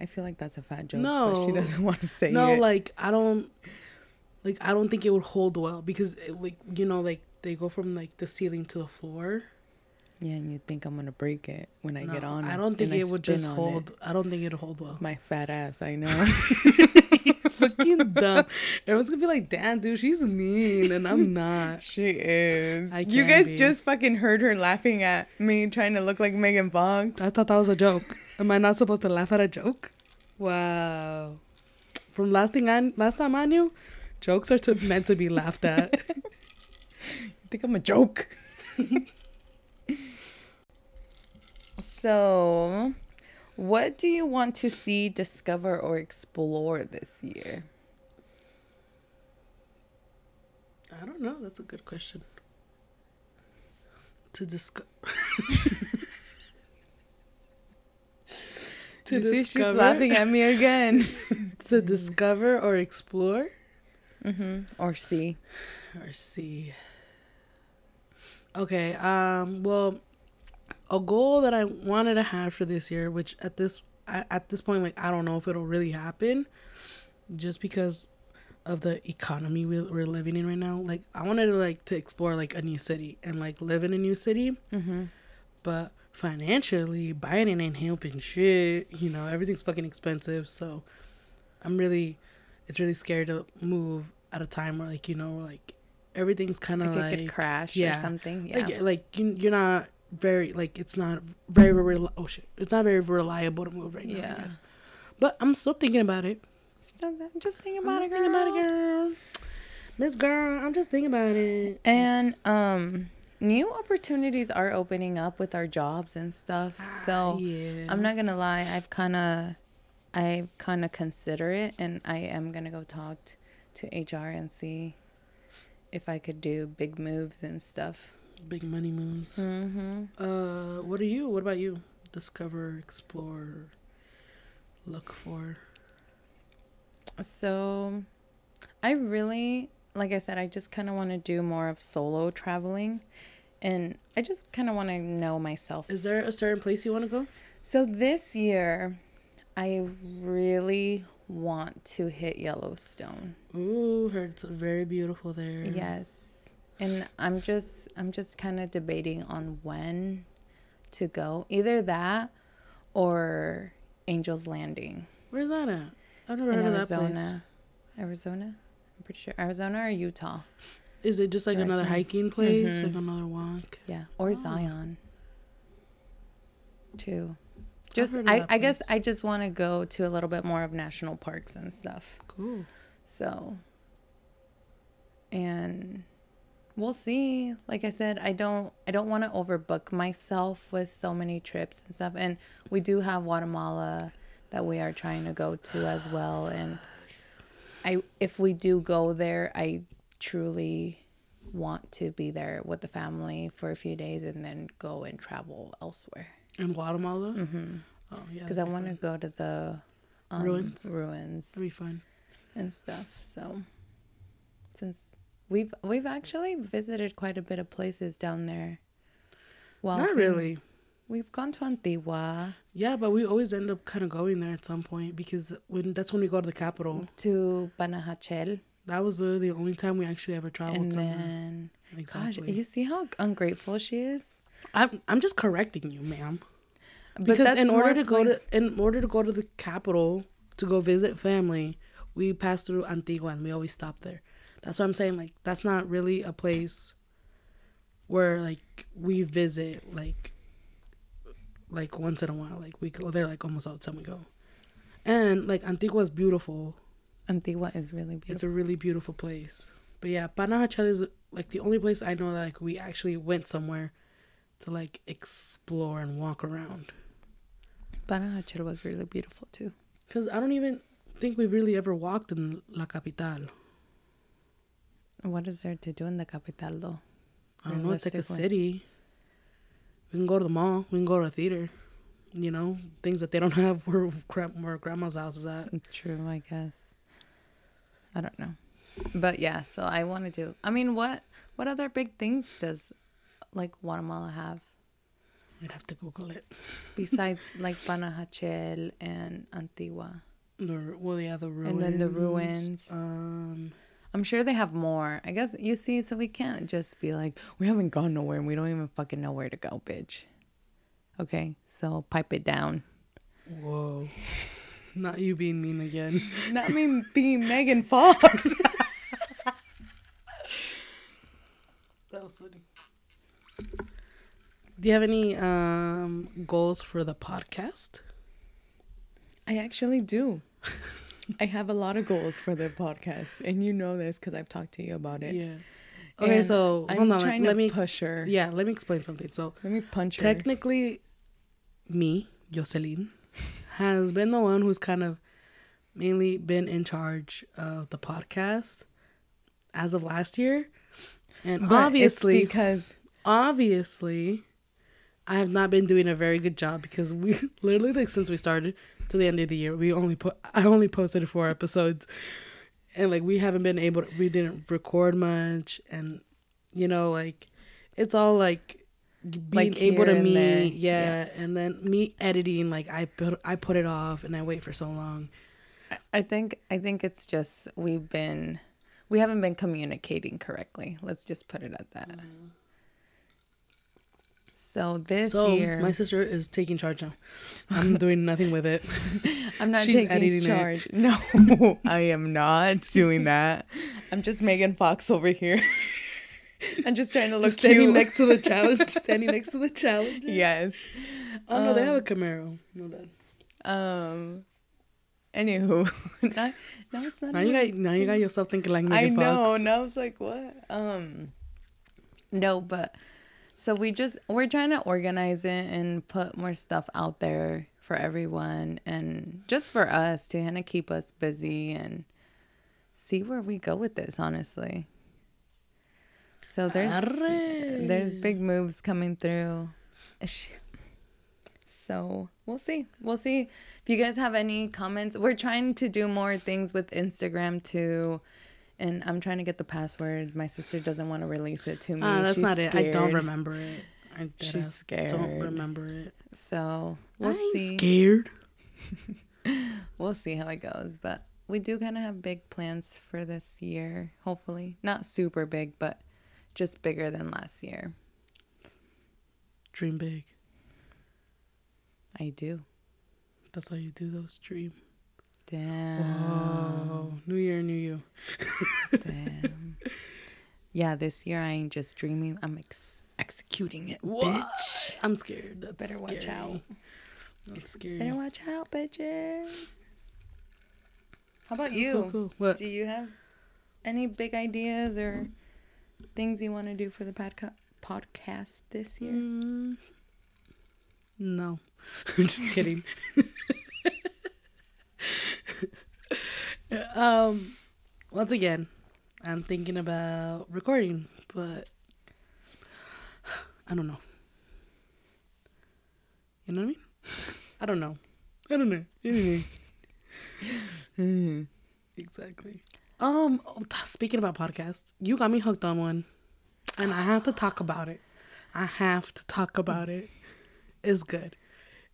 I feel like that's a fat joke. But she doesn't [LAUGHS] want to say No, it. like I don't, like I don't think it would hold well because it, like you know, like they go from like the ceiling to the floor. yeah, and you think I'm gonna break it when I get on. I don't think it would just hold. it. I don't think it'd hold well. My fat ass, I know. [LAUGHS] Fucking dumb. Everyone's gonna be like, "Damn, dude, she's mean," and I'm not. [LAUGHS] she is. I you guys be. just fucking heard her laughing at me trying to look like Megan Fox. I thought that was a joke. Am I not supposed to laugh at a joke? Wow. From last thing I last time I knew, jokes are to, meant to be laughed at. [LAUGHS] I think I'm a joke. so, what do you want to see, discover, or explore this year? I don't know. That's a good question. To discover. [LAUGHS] to You see, she's laughing at me again. [LAUGHS] to discover or explore hmm Or see. or see. Okay. Um. Well, a goal that I wanted to have for this year, which at this I- at this point, like I don't know if it'll really happen, just because of the economy we, we're living in right now. Like I wanted to like to explore like a new city and like live in a new city, Mm-hmm. but financially, Biden ain't helping shit. You know, everything's fucking expensive. So I'm really, it's really scary to move at a time where like you know like everything's kind of Like, like, it could crash or yeah. something. Yeah. like like you, you're not very like it's not very rel- oh shit it's not very reliable to move right now. Yeah. I guess. But I'm still thinking about it. Still, I'm just thinking I'm about just it, thinking about it, girl. girl. Miss girl, I'm just thinking about it. And um, new opportunities are opening up with our jobs and stuff. So Ah, yeah, I'm not gonna lie, I've kind of, I kind of consider it, and I am gonna go talk t- to HR and see if I could do big moves and stuff. big money moves. Mm-hmm. Uh, what are you? What about you? Discover, explore, look for. So, I really, like I said, I just kind of want to do more of solo traveling, and I just kind of want to know myself Is there a certain place you want to go? So this year, I really want to hit Yellowstone. Ooh, heard it's very beautiful there. Yes. And I'm just I'm just kind of debating on when to go. Either that or Angel's Landing Where's that at? I've never in heard of that place. Arizona. Arizona? I'm pretty sure Arizona or Utah. Is it just like another hiking place, Mhm. like another walk? Yeah, or Oh. Zion. Too. Just I, I guess. I just want to go to a little bit more of national parks and stuff. Cool. So and we'll see. Like I said, I don't I don't want to overbook myself with so many trips and stuff. And we do have Guatemala that we are trying to go to as well and I if we do go there, I truly want to be there with the family for a few days and then go and travel elsewhere. In Guatemala? Mm-hmm. Oh, yeah. Because I want to go to the um, Ruins? ruins That'd be fun. and stuff. So since we've we've actually visited quite a bit of places down there. Well, Not really. We've gone to Antigua, Yeah, but we always end up kind of going there at some point because when that's when we go to the capital. to Panajachel, That was literally the only time we actually ever traveled and somewhere. then Exactly. gosh, you see how ungrateful she is. I'm I'm just correcting you, ma'am. Because in order to go to in order to go to the capital to go visit family, we pass through Antigua and we always stop there. That's what I'm saying. Like that's not really a place where like we visit like like once in a while. Like we go there like almost all the time we go. And like Antigua is beautiful. Antigua is really beautiful. It's a really beautiful place. But yeah, Panajachel is like the only place I know that like we actually went somewhere to like explore and walk around. Panajachel was really beautiful too. Cause I don't even think we've really ever walked in La Capital. What is there to do in the capital though? I don't know. It's like a city. We can go to the mall. We can go to a theater. You know, things that they don't [LAUGHS] have where where grandma's house is at. True, I guess. I don't know. But yeah, so I want to do. I mean, what what other big things does like Guatemala have We'd have to Google it. [LAUGHS] besides like Panajachel and Antigua? The well, yeah, the ruins. And then the ruins. Um, I'm sure they have more. I guess you see, so we can't just be like, we haven't gone nowhere and we don't even fucking know where to go, bitch. Okay, so pipe it down. whoa, [LAUGHS] not you being mean again. [LAUGHS] Not me being Megan Fox. That was funny. Do you have any um goals for the podcast? I actually do. I have a lot of goals for the podcast, and you know this because I've talked to you about it. Yeah. Okay, And so I'm hold on. trying Let to me push her. yeah, let me explain something. So Let me punch her. technically, me Jocelyn has been the one who's kind of mainly been in charge of the podcast as of last year, and But obviously, because obviously I have not been doing a very good job because we [LAUGHS] literally like since we started to the end of the year we only put I only posted four episodes and like we haven't been able to we didn't record much and you know like it's all like being Like able to meet me there. yeah, and then me editing like I put I put it off and I wait for so long I think I think it's just we've been we haven't been communicating correctly. Let's just put it at that. Mm. So this so year, my sister is taking charge now I'm doing nothing with it [LAUGHS] I'm not she's taking editing it. charge. [LAUGHS] No, [LAUGHS] I am not doing that. I'm just Megan Fox over here. I'm just trying to look Just standing cute. next to the challenge standing next to the challenge yes. Oh no, they have a Um, Camaro. No bad. Um. Anywho, not, no, it's not. Now you even- got now you got yourself thinking like Megan I Megan know. Now I was like, what? Um. No, but so we just we're trying to organize it and put more stuff out there for everyone and just for us to kind of keep us busy and see where we go with this. Honestly. So there's Arre. there's big moves coming through. So we'll see. We'll see. If you guys have any comments, we're trying to do more things with Instagram too. And I'm trying to get the password. My sister doesn't want to release it to me. Ah, that's She's not it. I don't remember it. I She's Don't remember it. So we'll I ain't see. scared. [LAUGHS] we'll see how it goes. But we do kind of have big plans for this year. Hopefully, not super big, but just bigger than last year. Dream big. I do. That's how you do those dream. Damn. Whoa. New year, new you. Damn. Yeah, this year I ain't just dreaming. I'm ex- executing it, What? bitch. I'm scared. That's Better watch scary. out. That's scary. Better watch out, bitches. How about Cool, you? cool, cool. What? Do you have any big ideas or things you want to do for the podca- podcast this year? Mm, no. [LAUGHS] I'm just kidding. [LAUGHS] um, once again, I'm thinking about recording, but I don't know. You know what I mean? I don't know. I don't know. Anyway. [LAUGHS] Exactly. Um, oh, speaking about podcasts, you got me hooked on one, and I have to talk about it. I have to talk about it. It's good.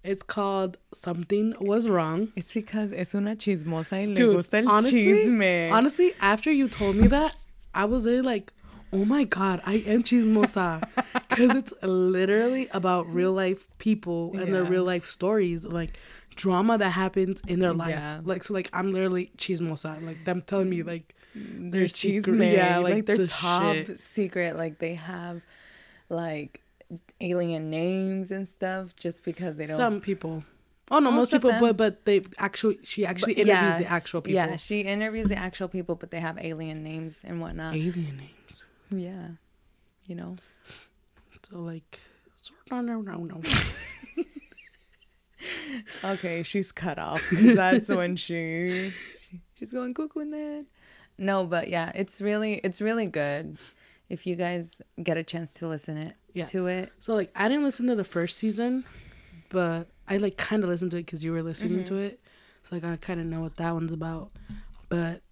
It's called Something Was Wrong. It's because es una chismosa y le Dude, gusta el honestly, chisme. honestly, after you told me that, I was really like, oh my god, I am chismosa, [LAUGHS] because it's literally about real life people and their real life stories, like drama that happens in their life. Yeah. Like so, like I'm literally chismosa. Like them telling me like mm, their their secret- chisme, yeah, like, like their the top shit. secret, like they have like alien names and stuff just because they don't. some people. Oh no, most, Most people, but but they actually she actually But, interviews yeah, the actual people. Yeah, she interviews the actual people, but they have alien names and whatnot. alien names. Yeah, you know. So like, sort of no no no. [LAUGHS] Okay, she's cut off. That's when [LAUGHS] she, she she's going cuckoo in that. No, but yeah, it's really it's really good. If you guys get a chance to listen it Yeah. to it, So like I didn't listen to the first season, but I like kind of listened to it because you were listening Mm-hmm. to it. So like I kind of know what that one's about. But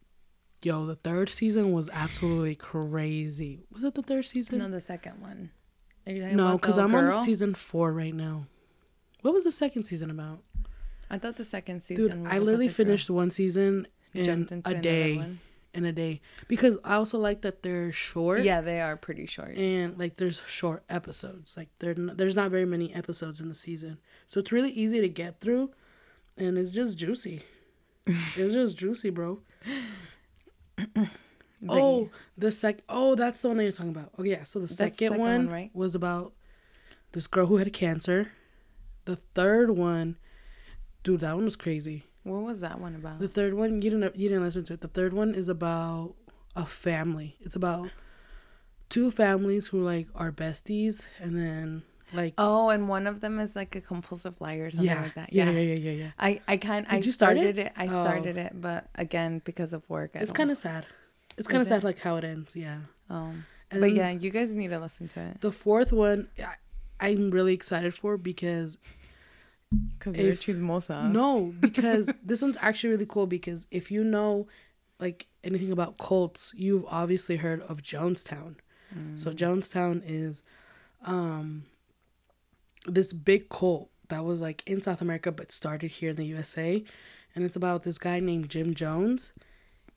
yo, the third season was absolutely crazy. Was it the third season? no, the second one. Are you talking No, because I'm on season four right now. What was the second season about? I thought the second season. Dude, was I literally the girl. finished one season in Jumped into a day. one. In a day, because I also like that they're short. Yeah, they are pretty short. and like there's short episodes. Like there there's not very many episodes in the season. So it's really easy to get through and it's just juicy. [LAUGHS] It's just juicy bro. [COUGHS] Oh the sec oh that's the one that you're talking about. Okay yeah so the the second, second one, one, right? was about this girl who had cancer. The third one dude that one was crazy What was that one about? the third one you didn't you didn't listen to it the third one is about a family it's about two families who like are besties and then like Oh, and one of them is like a compulsive liar or something yeah, like that. yeah, Yeah. yeah, yeah, yeah, yeah. I I kind I Did you start started it? it? I Oh. started it, but again because of work. I It's kind of sad. It's kind of Is sad, it? like how it ends. Yeah. Um, And but yeah, you guys need to listen to it the fourth one, I, I'm really excited for because because you're you're chismosa. no, [LAUGHS] because this one's actually really cool because if you know, like anything about cults, you've obviously heard of Jonestown. So Jonestown is, um, this big cult that was like in South America but started here in the USA, and it's about this guy named Jim Jones,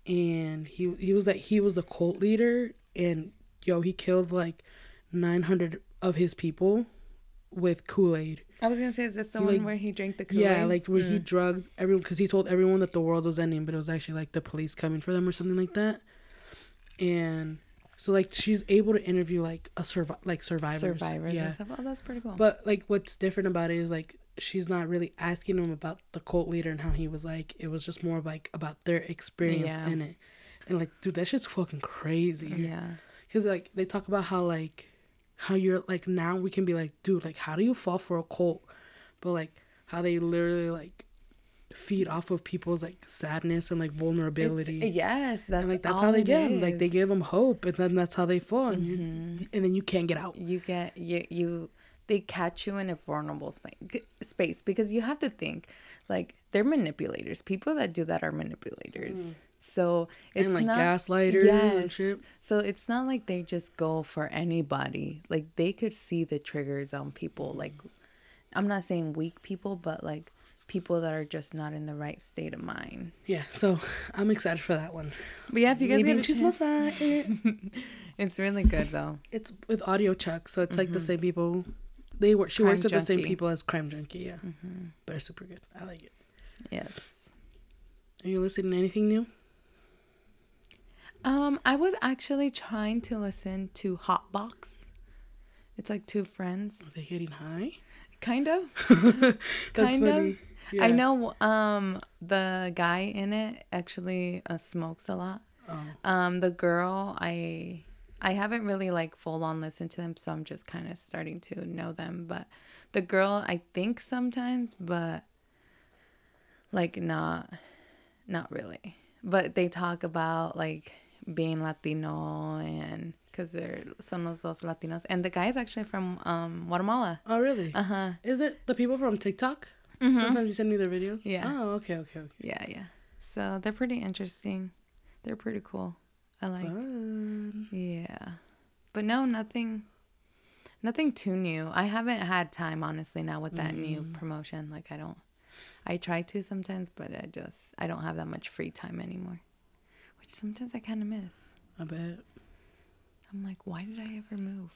and he he was that he was the cult leader, and yo he killed like nine hundred of his people with Kool Aid. I was gonna say, is this the He, one like- where he drank the Kool-Aid? Yeah, like where Mm. he drugged everyone because he told everyone that the world was ending, but it was actually like the police coming for them or something like that. And so like she's able to interview like a survi- like survivors. survivors Yeah. and stuff. Oh, that's pretty cool. But like what's different about it is like she's not really asking them about the cult leader and how he was like. It was just more like about their experience Yeah. in it. And like, dude, that shit's fucking crazy. yeah, Cause like they talk about how like how you're like now we can be like, dude, like how do you fall for a cult? But like how they literally like feed off of people's like sadness and like It's- vulnerability. yes, that's and like that's how they get get 'em. Like they give them hope, and then that's how they fall, and, you Mhm. and then you can't get out. you get you you they catch you in a vulnerable spa- space because you have to think like they're manipulators people that do that are manipulators so it's and like not gaslighters and Yes. shit. so it's not like they just go for anybody like they could see the triggers on people like i'm not saying weak people but like people that are just not in the right state of mind. Yeah, so I'm excited for that one. But yeah, if you guys Maybe get a chismosa. [LAUGHS] it's really good though. It's with Audio Chuck, so it's like the same people. They work. She Mm-hmm. Crime works with the same people as Crime Junkie. Yeah, Mm-hmm. they're super good. I like it. Yes. Are you listening to anything new? Um, I was actually trying to listen to Hotbox. It's like two friends, Are they getting high? kind of. [LAUGHS] Kind of. funny. I know um the guy in it actually uh, smokes a lot. Oh. Um the girl I I haven't really like full on listened to them so I'm just kind of starting to know them but the girl I think sometimes but like not not really. But they talk about like being Latino and cuz they're son los dos Latinos and the guy is actually from um Guatemala. Oh, really? Uh-huh. Is it the people from TikTok? Mhm. Sometimes you send me their videos. Yeah. Oh, okay, okay, okay. Yeah, yeah. So they're pretty interesting. They're pretty cool. I like. Fun. Yeah. But no, nothing nothing too new. I haven't had time honestly now with that new promotion. Like I don't I try to sometimes, but I just I don't have that much free time anymore. Which sometimes I kind of miss. I bet. I'm like, why did I ever move?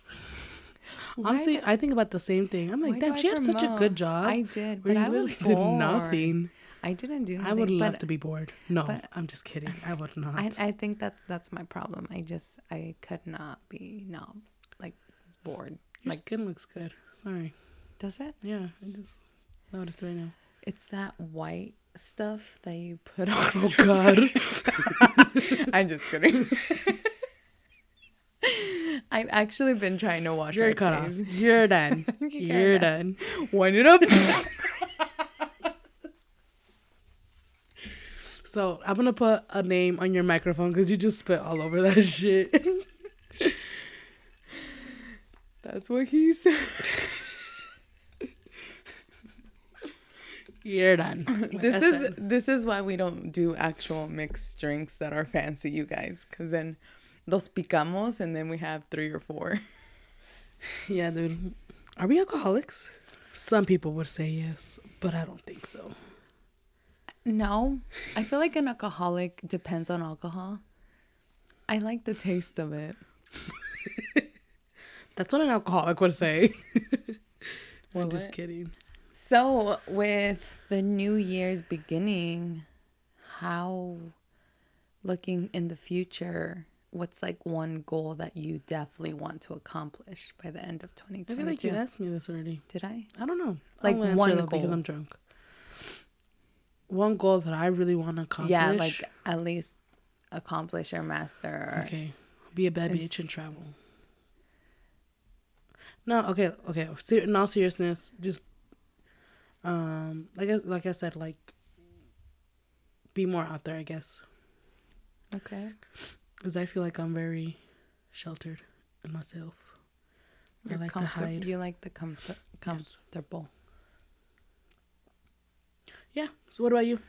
[LAUGHS] Honestly, did- I think about the same thing. I'm like, damn, she had such a good job. I did, but I was literally did bored. nothing. I didn't do nothing. I would love but to be bored. No, but- I'm just kidding. I would [LAUGHS] not. I, I think that that's my problem. I just I could not be not like bored. Your like skin looks good. Sorry. does it? Yeah, I just noticed right now. It's that white stuff that you put [LAUGHS] on. Oh God. [LAUGHS] I'm just kidding. [LAUGHS] I've actually been trying to wash You're my cut off. You're done. You're done. Wind it up. So I'm gonna put a name on your microphone because you just spit all over that shit. That's what he said. You're done. [LAUGHS] This I is this is why we don't do actual mixed drinks that are fancy, you guys, because then los picamos and then we have three or four. [LAUGHS] Yeah, dude. Are we alcoholics? Some people would say yes, but I don't think so. No, I feel like an alcoholic depends on alcohol. I like the taste of it. [LAUGHS] That's what an alcoholic would say. I'm Will just it? kidding. So, with the new year's beginning, how looking in the future, what's like one goal that you definitely want to accomplish by the end of 2022? I feel like you asked me this already. Did I? I don't know. Like one though because. I'm drunk. One goal that I really want to accomplish. Yeah, like at least accomplish or master. Or, okay, be a bad bitch and travel. No, okay, okay. In all seriousness, just um, like I, like I said, like be more out there. I guess Okay. because I feel like I'm very sheltered in myself. I You're like to comfort- hide. You like the comfort, Yes. comfortable. Yeah. So what about you?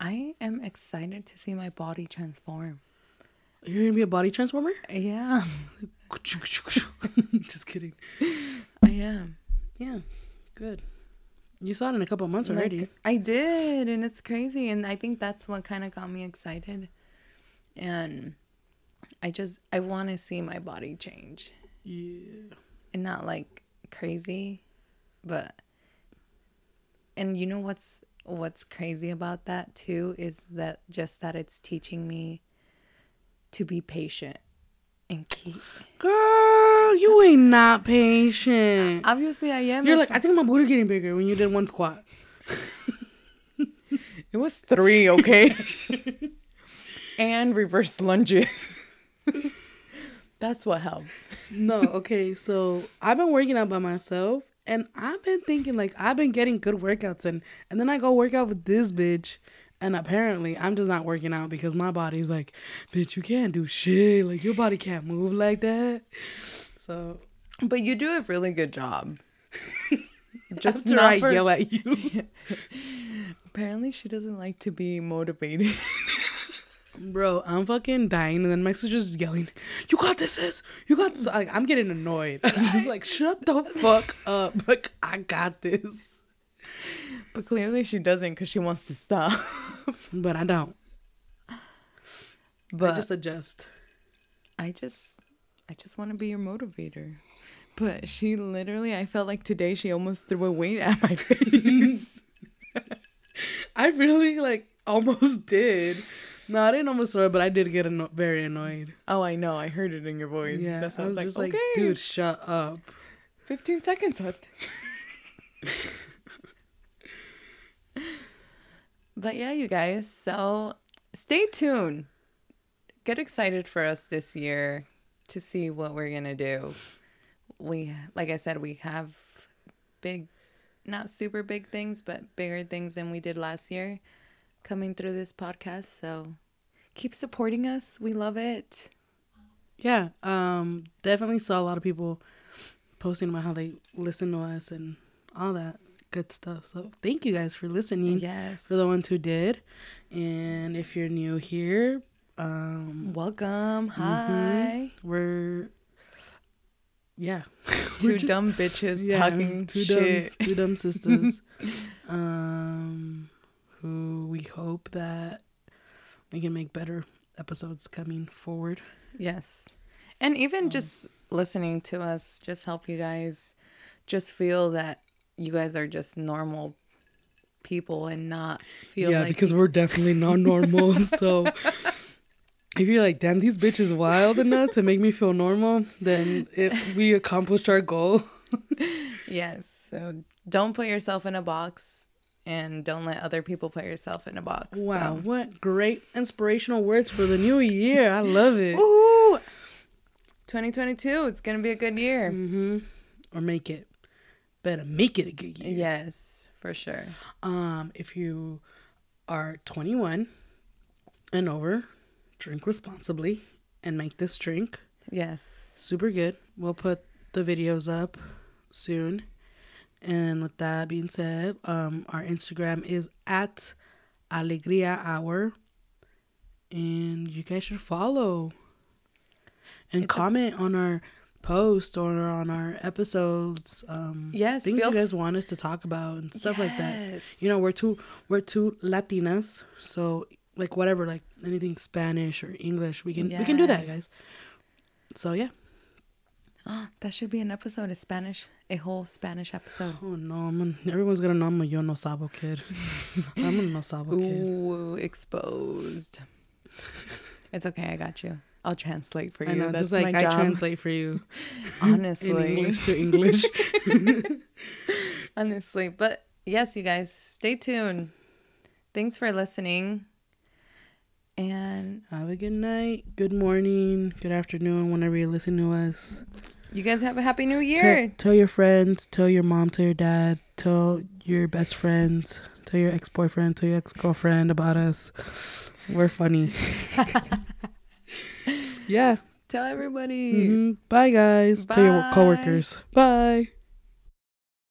I am excited to see my body transform. You're gonna be a body transformer? Yeah, [LAUGHS] just kidding. I am. Yeah, good. You saw it in a couple months Like, already. I did, and it's crazy, and I think that's what kind of got me excited. And I just I want to see my body change, yeah. and not like crazy, but. And you know what's what's crazy about that too is that just that it's teaching me to be patient and keep. Girl, you ain't not patient. Obviously, I am. You're like, I think my booty getting bigger when you did one squat. [LAUGHS] It was three, okay? [LAUGHS] and reverse lunges. [LAUGHS] That's what helped. No, okay, so I've been working out by myself and I've been thinking like I've been getting good workouts and and then I go work out with this bitch and apparently I'm just not working out because my body's like, bitch, you can't do shit. Like your body can't move like that. So But you do a really good job. [LAUGHS] Just after not I for- yell at you. [LAUGHS] Apparently, she doesn't like to be motivated. [LAUGHS] Bro, I'm fucking dying, and then my sister's just yelling, "You got this, sis! You got this!" Like I'm getting annoyed. I'm just like, "Shut the fuck up!" Like I got this, But clearly she doesn't because she wants to stop. but I don't. But I just adjust. I just I just want to be your motivator. But she literally I felt like today she almost threw a weight at my [LAUGHS] face. [LAUGHS] I really like almost did. No, I didn't almost throw it, but I did get anno- very annoyed. oh, I know. I heard it in your voice. Yeah, That's I was I was just like, like, okay, dude, shut up. 15 seconds left. [LAUGHS] but yeah, you guys. So stay tuned. Get excited for us this year to see what we're going to do. We, like I said, we have big, not super big things, but bigger things than we did last year coming through this podcast. So keep supporting us. We love it. Yeah, um, definitely saw a lot of people posting about how they listen to us and all that good stuff. So thank you guys for listening. Yes. For the ones who did, and if you're new here, um, Welcome. Hi. we're yeah, [LAUGHS] Two just- dumb bitches yeah, talking two shit. dumb two dumb sisters, [LAUGHS] um, who we hope that we can make better episodes coming forward. Yes. And even just listening to us just help you guys just feel that you guys are just normal people and not feel yeah, like because we're definitely not normal. so [LAUGHS] if you're like, damn, these bitches wild enough to make me feel normal, then it, we accomplished our goal. [LAUGHS] yes. So don't put yourself in a box and don't let other people put yourself in a box. Wow, So- what great inspirational words for the new year. I love it. Woohoo! 2022, it's going to be a good year. Mm-hmm. Or make it. Better make it a good year. Yes, for sure. Um, if you are 21 and over, drink responsibly and make this drink. Yes. Super good. We'll put the videos up soon. And with that being said, um, our Instagram is at Alegria Hour. And you guys should follow and the- comment on our post or on our episodes. Um, Yes, things you f- guys want us to talk about and stuff like that. You know, we're two we're two Latinas, so like whatever, like anything Spanish or English, we can we can do that, guys. So yeah. [GASPS] That should be an episode, a Spanish, a whole Spanish episode. Oh no, I'm an, everyone's gonna know I'm a yo no sabo kid. [LAUGHS] I'm a no sabo kid. Ooh, exposed. [LAUGHS] it's okay, I got you. I'll translate for you. I know, That's just like I job. translate for you [LAUGHS] Honestly. in English to English. Honestly. But yes, you guys, stay tuned. Thanks for listening. And Have a good night, good morning, good afternoon, whenever you listen to us. you guys have a happy new Tell, year. tell your friends, tell your mom, tell your dad, tell your best friends, tell your ex boyfriend, tell your ex girlfriend about us. We're funny. [LAUGHS] yeah. Tell everybody. Mhm. Bye, guys. Tell your coworkers. Bye.